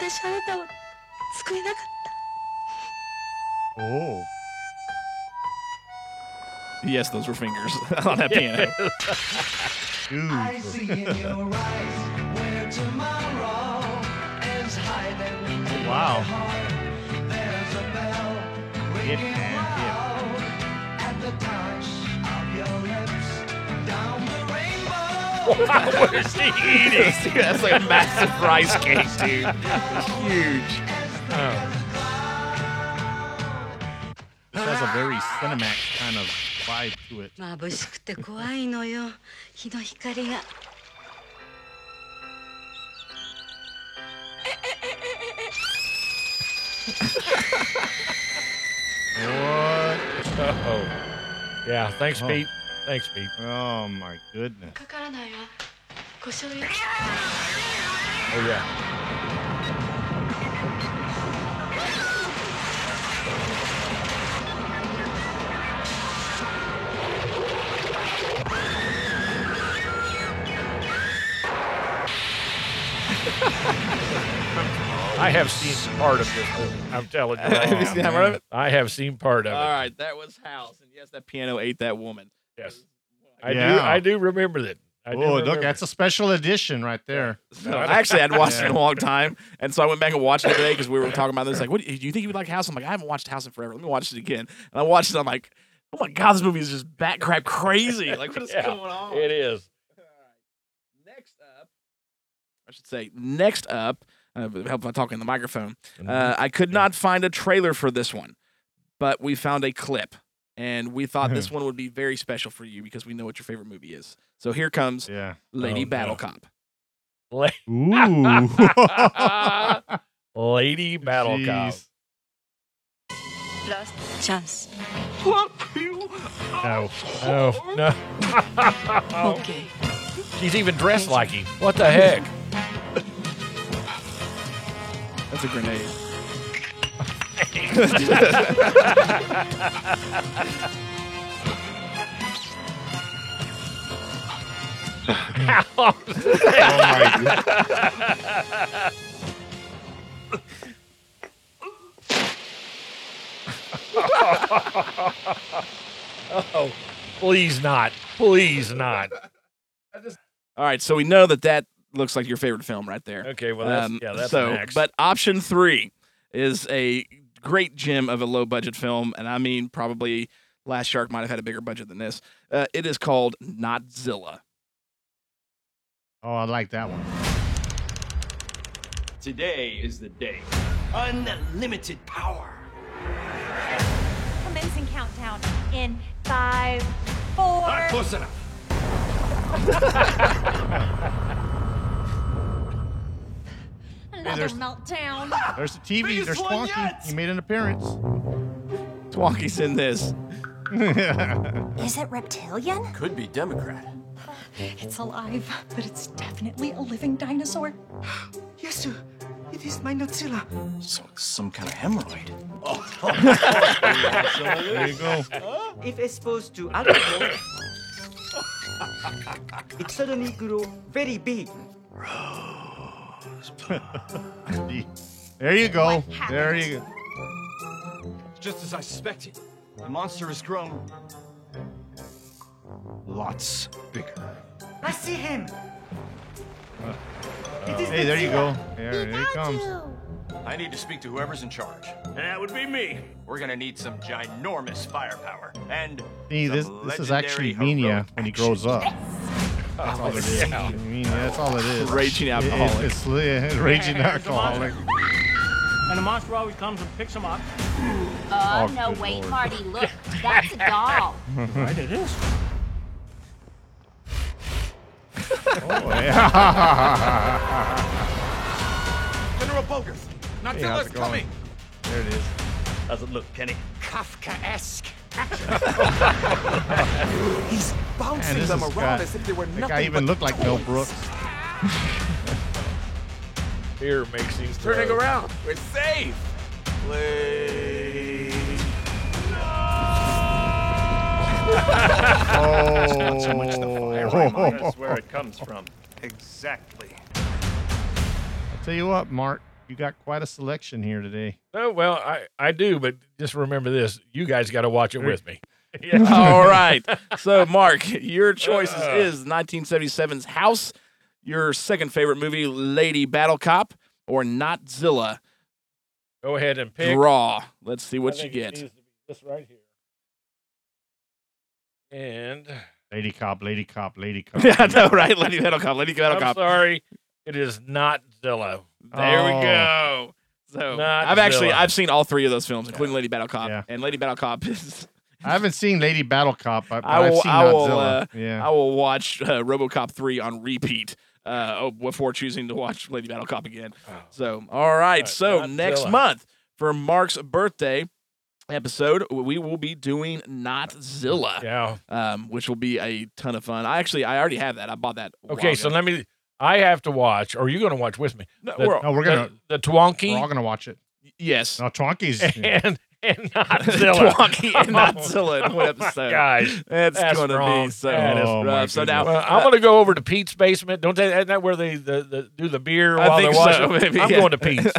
私あなたを救えなかった
Oh,
Yes, those were fingers (laughs) on that piano.
dude. Wow. Hit and
what is he eating? (laughs)
That's like a massive rice cake, dude. It's (laughs) huge.
Oh,
This has a very cinematic kind of vibe to it. (laughs)
眩しくて怖いのよ日の光が
What?
oh. Yeah. Thanks,
Oh.
Pete. Thanks, Pete.
Oh my goodness.
Oh yeah. I have seen part of this movie. I'm telling you. (laughs)
Have you seen part of it?
I have seen part of
All
it.
All right, that was House, and yes, that piano ate that woman.
Yes. I do. I do remember that. I
Oh, look, that's a special edition right there. (laughs)
So actually, I'd watched it in a long time, and so I went back and watched it today because we were talking about this. Like, what do you think you would like House? I'm like, I haven't watched House in forever. Let me watch it again. And I watched it. I'm like, oh my god, this movie is just bat crap crazy. (laughs) Like, what is
Yeah,
going on?
It is.
Next up, I should say, next up, uh, help if I talk in the microphone. Uh, I could not find a trailer for this one, but we found a clip, and we thought this (laughs) one would be very special for you because we know what your favorite movie is. So here comes
Yeah.
Lady
Oh,
Battle
no.
Cop.
La- (laughs)
Ooh. (laughs)
Lady Battle Cop.
Last chance.
No, no, no.
Okay.
She's even dressed like him. What the heck?
That's a grenade.
Oh my God.
Oh, please not. Please not.
All right, so we know that that looks like your favorite film right there.
Okay, well, that's,
Um,
yeah, that's
so.
next.
But option three is a great gem of a low budget film, and I mean probably Last Shark might have had a bigger budget than this. Uh, it is called Notzilla.
Oh, I like that one.
Today is the day. Unlimited power.
Commencing countdown in five, four.
Not close enough. (laughs)
Another
there's-
meltdown. (laughs)
There's the TV.
Biggest
There's
one
Twonky.
yet.
He made an appearance.
Twonky's in this. (laughs)
Is it reptilian?
Could be Democrat.
Uh, it's alive, but it's definitely a living dinosaur. (gasps)
Yes, sir. It is my Godzilla. So it's some kind of hemorrhoid.
there you go. (laughs)
If exposed to alcohol, it suddenly grew very big. (laughs)
there you go. There you go.
Just as I suspected. The monster has grown lots bigger.
I see him. Uh, it is
Hey, there you go. There, there he comes.
I need to speak to whoever's in charge. And that would be me. We're gonna need some ginormous firepower and
See, this this is actually
legendary
Minya when he grows up. That's all it is. Minya, that's all it is.
Raging
It- it-
alcoholic.
it's yeah, raging (laughs) alcoholic.
And the monster always comes and picks him up.
Uh,
Oh,
no,
good
wait,
Lord.
Marty, (laughs) look. That's a doll.
right, it is.
Oh, (laughs) yeah.
General Bogus,
Hey, how's Notzilla's
coming.
There it is.
How's it look, Kenny? Kafka-esque. He's bouncing
this
them around
guy,
as if they were
that
nothing
guy even
but
looked like Mel
toys.
Brooks. (laughs)
Here makes these
Turning
throw.
around. We're safe. Please. (laughs)
Oh,
Not so much the fire, That's oh. where it comes from. Exactly.
I'll tell you what, Mark, you got quite a selection here today.
Oh, well, I, I do, but just remember this. You guys got to watch it with me. (laughs) (laughs)
All right. So, Mark, your (laughs) choices
Uh.
is 1977's House, your second favorite movie, Lady Battle Cop, or Notzilla.
Go ahead and pick.
Draw. Let's see what you
think it
get.
needs to be This right here. And
Lady Cop, Lady Cop, Lady Cop.
Yeah, I know, right? Lady Battle Cop, Lady Battle
I'm
Cop.
sorry, it is not Zillow.
There
Oh.
we go. So
Not
I've actually
Zilla.
I've seen all three of those films, including Lady Battle Cop.
Yeah.
And Lady Battle Cop is
I haven't seen Lady Battle Cop, but, but
I will
I've seen
I will
Godzilla.
uh,
yeah.
I will watch uh, RoboCop three on repeat. Uh, oh, before choosing to watch Lady Battle Cop again. So, all right.
Uh,
so next
Notzilla.
month for Mark's birthday episode, we will be doing Notzilla,
Yeah.
um, which will be a ton of fun. I actually I already have that. I bought that. a
Okay,
while
so
ago.
let me. I have to watch, or you're going to watch with me?
No,
The-
we're-
no, we're gonna
the, the Twonky
we're all gonna watch it.
yes.
No, Twonky's. (laughs)
and and not Zilla.
Twonky and Notzilla in one episode.
Guys,
That's,
that's
going to be so
Oh,
rough. So now
Well, I'm going to go over to Pete's basement. Don't they? Isn't that where they the, the, do the beer
I
while
think
they're
so,
washing?
maybe,
I'm
yeah.
going to Pete's.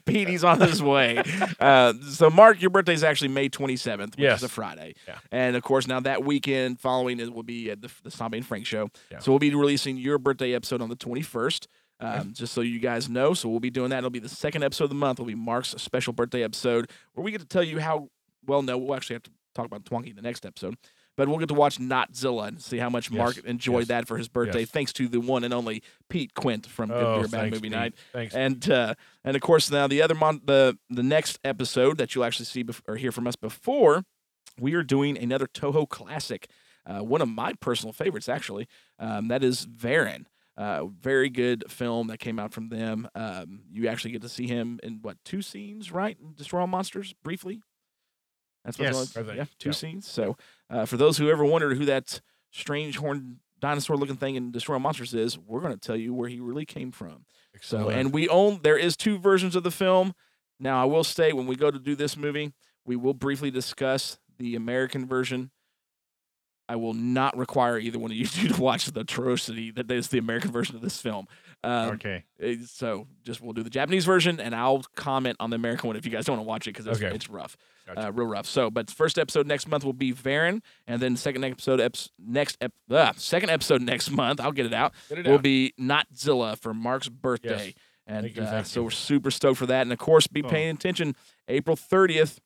(laughs)
Pete, he's on his way. (laughs) Uh, so, Mark, your birthday is actually May 27th, which
Yes.
is a Friday.
Yeah.
And of course, now that weekend following it will be at the, the Stompy and Frank show.
Yeah.
So, we'll be releasing your birthday episode on the 21st. Um, just so you guys know. So, we'll be doing that. It'll be the second episode of the month. It'll be Mark's special birthday episode where we get to tell you how well, no, we'll actually have to talk about Twonky in the next episode. But we'll get to watch Notzilla and see how much Mark enjoyed
yes,
that for his birthday,
yes.
thanks to the one and only Pete Quint from Good
Oh,
Beer Bad
thanks,
Movie
Pete.
Night.
Thanks,
and uh, and of course now the other mon- the the next episode that you'll actually see bef- or hear from us before, we are doing another Toho classic, uh, one of my personal favorites actually. Um, that is Varan. Uh, very good film that came out from them. Um, you actually get to see him in what two scenes, right? Destroy All Monsters briefly. That's what it
Yes,
think,
Yeah, two
yeah.
scenes. So uh, for those who ever wondered who that strange horned dinosaur looking thing in Destroy All Monsters is, we're going to tell you where he really came from. So,
Excellent.
and we own there is two versions of the film. Now, I will say when we go to do this movie, we will briefly discuss the American version. I will not require either one of you (laughs) two to watch the atrocity that is the American version of this film. Um,
okay.
eh, So just we'll do the Japanese version, and I'll comment on the American one if you guys don't want to watch it because it's,
Okay.
it's rough,
Gotcha.
uh, real rough. So, but first episode next month will be Varan, and then second episode eps- next ep- uh, second episode next month. I'll get it out.
Get it
will
out.
be Notzilla for Mark's birthday. And
Thank you,
uh, so we're super stoked for that. And of course, be
Oh.
paying attention. April 30th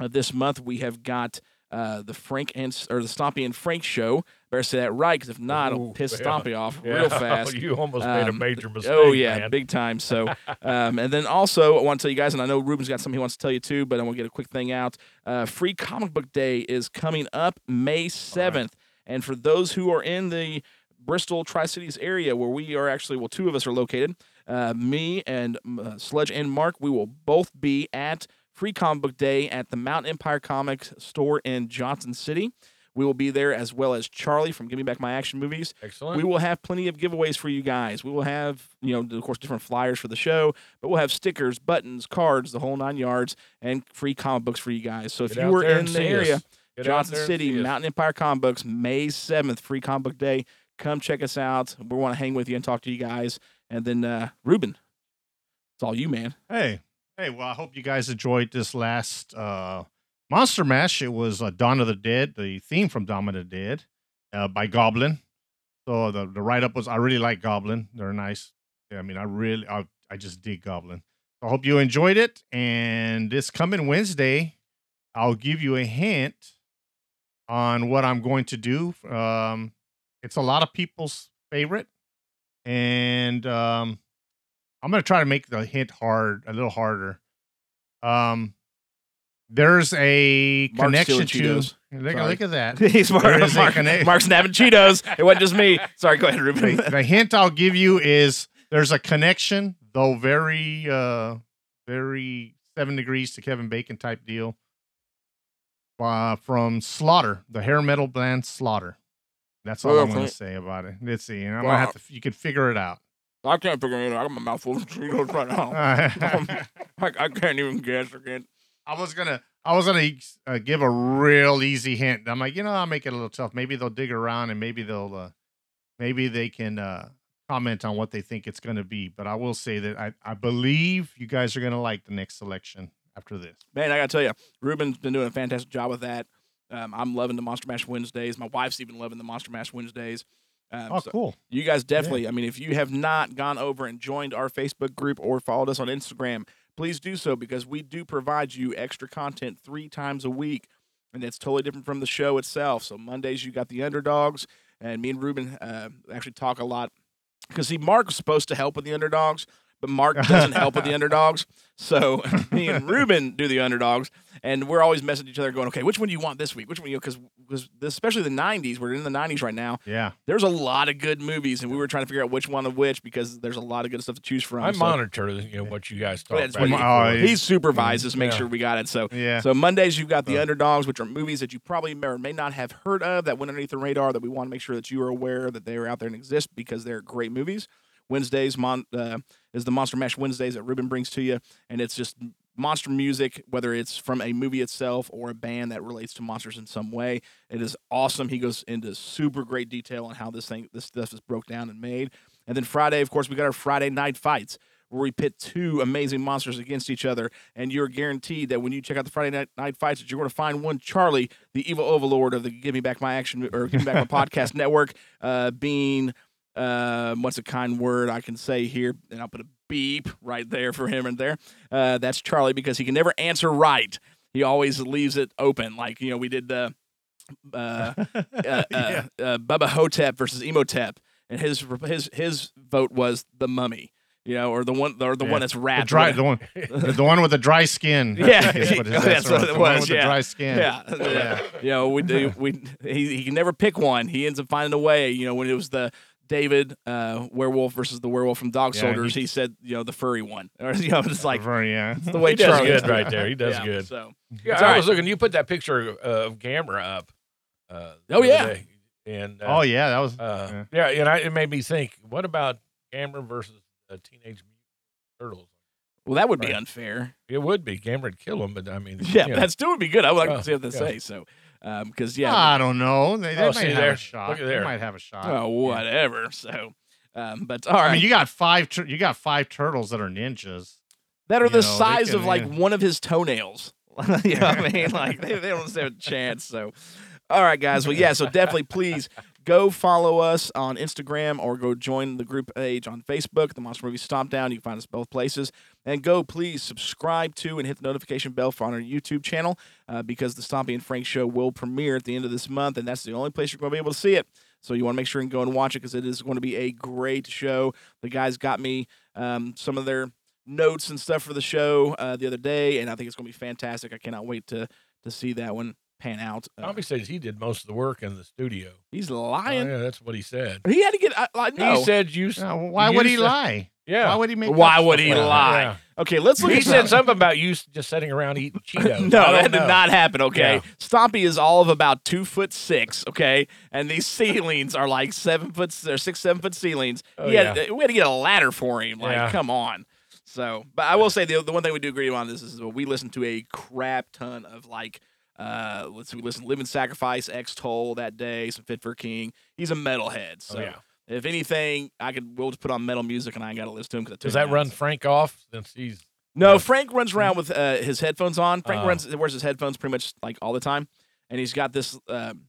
of this month, we have got uh, the Frank and or the Stompy and Frank show. Better say that right, because if not, it'll piss
yeah.
Stompy off
Yeah,
real (laughs) fast.
you almost made a
Um,
major mistake.
Oh yeah,
man.
big time. So, (laughs) um, and then also I want to tell you guys, and I know Ruben's got something he wants to tell you too, but I want to get a quick thing out. Uh, Free Comic Book Day is coming up May seventh, and for those who are in the Bristol Tri Cities area, where we are actually, well, two of us are located. Uh, me and uh, Sludge and Mark, we will both be at Free Comic Book Day at the Mount Empire Comics store in Johnson City. We will be there as well as Charlie from Give Me Back My Action Movies.
Excellent.
We will have plenty of giveaways for you guys. We will have, you know, of course, different flyers for the show, but we'll have stickers, buttons, cards, the whole nine yards, and free comic books for you guys. So if
Get
you were in the area,
Get
Johnson City. Mountain Empire Comic Books, May 7th, free comic book day. Come check us out. We want to hang with you and talk to you guys. And then, uh, Ruben, it's all you, man.
Hey, hey. Well, I hope you guys enjoyed this last uh, Monster Mash. It was uh, Dawn of the Dead, the theme from Dawn of the Dead uh, by Goblin. So the the write up was I really like Goblin. They're nice. Yeah, I mean, I really, I, I just dig Goblin. I hope you enjoyed it. And this coming Wednesday, I'll give you a hint on what I'm going to do. Um, it's a lot of people's favorite, and um, I'm gonna try to make the hint hard, a little harder. Um, there's a
Mark's
connection to.
Cheetos.
Look,
Sorry.
look at that. (laughs)
He's Mark,
There is a
Mark,
conne-
Mark's nabbing Cheetos. It wasn't just me. (laughs) Sorry, go ahead, Ruben.
the, (laughs) the hint I'll give you is there's a connection, though very, uh, very seven degrees to Kevin Bacon type deal. Uh, from Slaughter, the hair metal band Slaughter. That's all
Oh,
I'm going to say about it. Let's see. And I'm
Well,
gonna have to. You can figure it out.
I can't figure it out. I got my mouth full of Cheetos right now. (laughs) (laughs) I, I can't even guess again.
I was gonna, I was gonna uh, give a real easy hint. I'm like, you know, I'll make it a little tough. Maybe they'll dig around and maybe they'll, uh, maybe they can uh, comment on what they think it's gonna be. But I will say that I, I believe you guys are gonna like the next selection after this.
Man, I gotta tell you, Ruben's been doing a fantastic job with that. Um, I'm loving the Monster Mash Wednesdays. My wife's even loving the Monster Mash Wednesdays. Um,
Oh,
so
cool.
You guys definitely. I mean, if you have not gone over and joined our Facebook group or followed us on Instagram, please do so because we do provide you extra content three times a week, and it's totally different from the show itself. So Mondays you got the underdogs, and me and Ruben uh, actually talk a lot because see, Mark was supposed to help with the underdogs, but Mark (laughs) doesn't help with the underdogs. So (laughs) me and Ruben do the underdogs, and we're always messaging each other, going, "Okay, which one do you want this week? Which one?" You? Because because especially the '90s, we're in the '90s right now.
Yeah.
There's a lot of good movies, and we were trying to figure out which one of which because there's a lot of good stuff to choose from.
I
so-
monitor you know what you guys oh, talk
that's
about.
what
Oh,
he,
yeah.
he supervises, make
Yeah.
sure we got it. So
Yeah.
so Mondays you've got the
Oh.
underdogs, which are movies that you probably may or may not have heard of that went underneath the radar that we want to make sure that you are aware that they are out there and exist because they're great movies. Wednesdays mon, uh, is the Monster Mash Wednesdays that Ruben brings to you, and it's just monster music, whether it's from a movie itself or a band that relates to monsters in some way. It is awesome. He goes into super great detail on how this thing, this stuff is broke down and made. And then Friday, of course, we got our Friday night fights where we pit two amazing monsters against each other, and you're guaranteed that when you check out the Friday night, night fights, that you're going to find one Charlie, the evil overlord of the Give Me Back My Action or Give Me Back My (laughs) Podcast Network, uh, being um, what's a kind word I can say here, and I'll put a beep right there for him and there. Uh, that's Charlie because he can never answer right. He always leaves it open, like you know we did the uh, (laughs) uh, uh, uh, Bubba Ho-Tep versus Imhotep, and his his his vote was the Mummy. You know, or the one or the
Yeah.
one that's
The
wrapped.
dry, the one, the one with the dry skin. (laughs)
Yeah,
what (laughs)
that's what it
the
was.
One with
yeah.
the dry skin.
Yeah,
yeah.
You know, we do. We he he can never pick one. He ends up finding a way. You know, when it was the David uh, werewolf versus the werewolf from Dog
Yeah,
Soldiers,
he-
he, said, you know, the furry one. (laughs) Or you know, it's like
Very, yeah.
it's the way
He does good right there. He does
Yeah,
good.
So
Yeah, I
all
was
right.
looking. You put that picture of Gamera up. Uh,
Oh, yeah.
and uh,
Oh yeah, that was.
uh, yeah, and I, it made me think. What about Gamera versus uh, Teenage Mutant Turtles?
Well, that would be unfair.
It would be Gamera would kill him, but I mean, (laughs)
Yeah,
you know.
that still would be good. I would like
Oh,
to see what they
yeah.
say. So, because yeah,
I don't know. They, they
Oh,
might have
there.
a shot.
Look at
They might have a shot.
oh whatever. So, um, but all right,
I mean, you got five. Tur- you got five turtles that are ninjas.
that are
you
the
know,
size
can-
of like
yeah.
one of his toenails. (laughs) you know what I mean? Like they, they don't stand a chance. So, all right, guys. Well, yeah. So definitely, please go follow us on Instagram or go join the group page on Facebook, the Monster Movie Stomp Down. You can find us both places. And go please subscribe to and hit the notification bell for on our YouTube channel uh, because the Stompy and Frank show will premiere at the end of this month, and that's the only place you're going to be able to see it. So you want to make sure and go and watch it because it is going to be a great show. The guys got me um, some of their notes and stuff for the show uh, the other day, and I think it's going to be fantastic. I cannot wait to to see that one pan out. Uh,
Tommy says he did most of the work in the studio.
he's
Oh,
lying.
yeah, that's what he said.
He had to get. I, I know.
He said you. s-
Yeah, well, why
you
would he
said-
lie?
Yeah.
Why would he make?
Why would he lie?
Yeah.
Okay, let's look
He
at
said
some-
something about you just sitting around eating (laughs) Cheetos.
No, that
don't
did not happen. Okay,
Yeah.
Stompy is all of about two foot six. Okay, and these ceilings are like seven foot or six, seven foot ceilings.
Oh,
he had,
yeah.
We had to get a ladder for him. Like,
Yeah.
come on. So, but I will say the the one thing we do agree on this is we listen to a crap ton of like. Uh, let's we listen to Living Sacrifice, Extol that day, some Fit for King. He's a metalhead. So
Oh, yeah.
if anything, I could we'll just put on metal music and I ain't got to listen to him because
Does that run Frank off since he's
no, Frank runs around with uh, his headphones on. Frank
Oh.
runs wears his headphones pretty much like all the time, and he's got this. Um,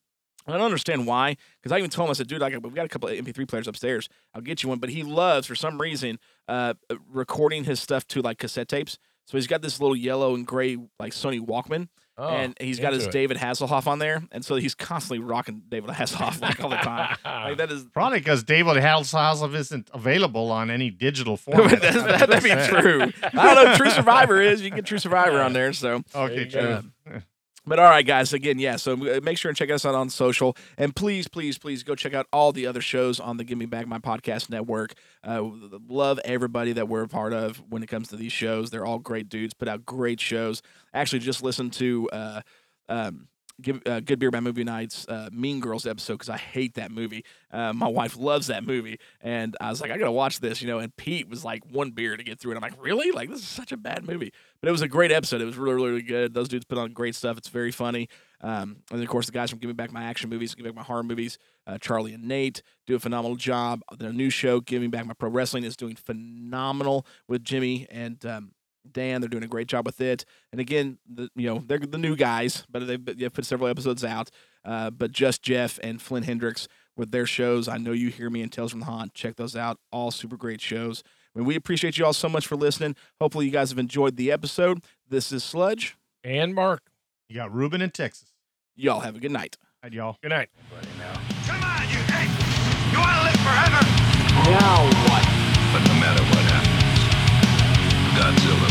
I don't understand why, because I even told him I said, "Dude, I got, we've got a couple of MP3 players upstairs. I'll get you one." But he loves, for some reason, uh, recording his stuff to like cassette tapes. So he's got this little yellow and gray like Sony Walkman,
Oh,
and he's got his
it.
David Hasselhoff on there, and so he's (laughs) constantly rocking David Hasselhoff like all the time. like (laughs) that is
Probably because David Hasselhoff isn't available on any digital (laughs) format.
that, that'd be true. I don't know. True Survivor is. You can get True Survivor on there. So
Okay,
There you
true.
Um, But all right, guys. Again, yeah. So uh, make sure and check us out on social, and please, please, please go check out all the other shows on the Give Me Back My Podcast Network. Uh, love everybody that we're a part of when it comes to these shows. They're all great dudes. Put out great shows. Actually, just listen to. Uh, um, Give, uh, Good Beer Bad Movie Nights uh, Mean Girls episode because I hate that movie. Uh, my wife loves that movie, and I was like, I gotta watch this, you know. And Pete was like, one beer to get through, it. I'm like, really? Like this is such a bad movie, but it was a great episode. It was really, really good. Those dudes put on great stuff. It's very funny. Um, and of course the guys from Give Me Back My Action Movies, Give Me Back My Horror Movies, uh, Charlie and Nate do a phenomenal job. Their new show, Give Me Back My Pro Wrestling, is doing phenomenal with Jimmy and um, Dan. They're doing a great job with it. And again, the, you know they're the new guys, but they've, they've put several episodes out. Uh, but just Jeff and Flynn Hendricks with their shows. I know you hear me in Tales from the Haunt. Check those out. All super great shows. I mean, we appreciate you all so much for listening. Hopefully, you guys have enjoyed the episode. This is Sludge.
and Mark.
You got Ruben in Texas.
Y'all have a good night.
Hi, y'all.
Good night.
Come on, you. Hey, you want to live forever?
Now what? But no matter what happens, Godzilla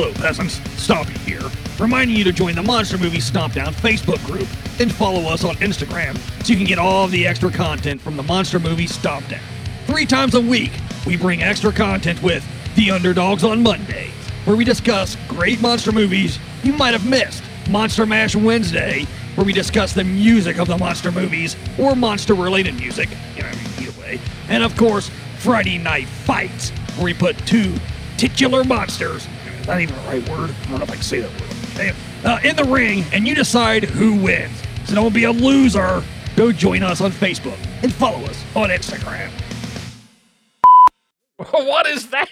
Hello, peasants. Stompy here, reminding you to join the Monster Movie Stomp Down Facebook group and follow us on Instagram so you can get all the extra content from the Monster Movie Stomp Down. Three times a week, we bring extra content with The Underdogs on Monday, where we discuss great monster movies you might have missed. Monster Mash Wednesday, where we discuss the music of the monster movies or monster related music, you know, either way. And of course, Friday Night Fights, where we put two titular monsters, is that even the right word? I don't know if I can say that word. Damn. Uh, in the ring, and you decide who wins. So don't be a loser. Go join us on Facebook and follow us on Instagram. (laughs)
what is that?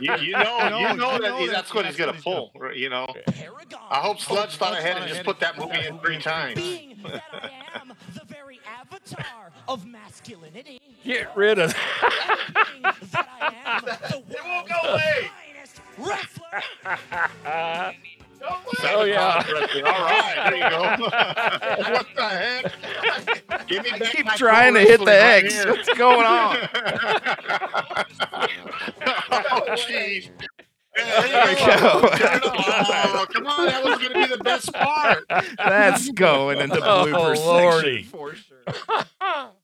You, you know, (laughs) you know
you
that
know that-
that's what he's gonna
that's what
pull. You know, I hope Sludge thought ahead and just put that movie in three times.
Being that I am the very avatar
avatar of masculinity.
Get rid of that. (laughs)
it won't go away. Wrestler.
Oh yeah.
All right, there you go. (laughs) what the heck? Give me
I keep
my
trying to hit the
wrestling right
X.
here.
What's going on? (laughs)
oh, jeez.
There we go.
Oh, come on, that was going to be the best part.
That's going into
Oh,
blooper
Lordy.
section for sure. (laughs)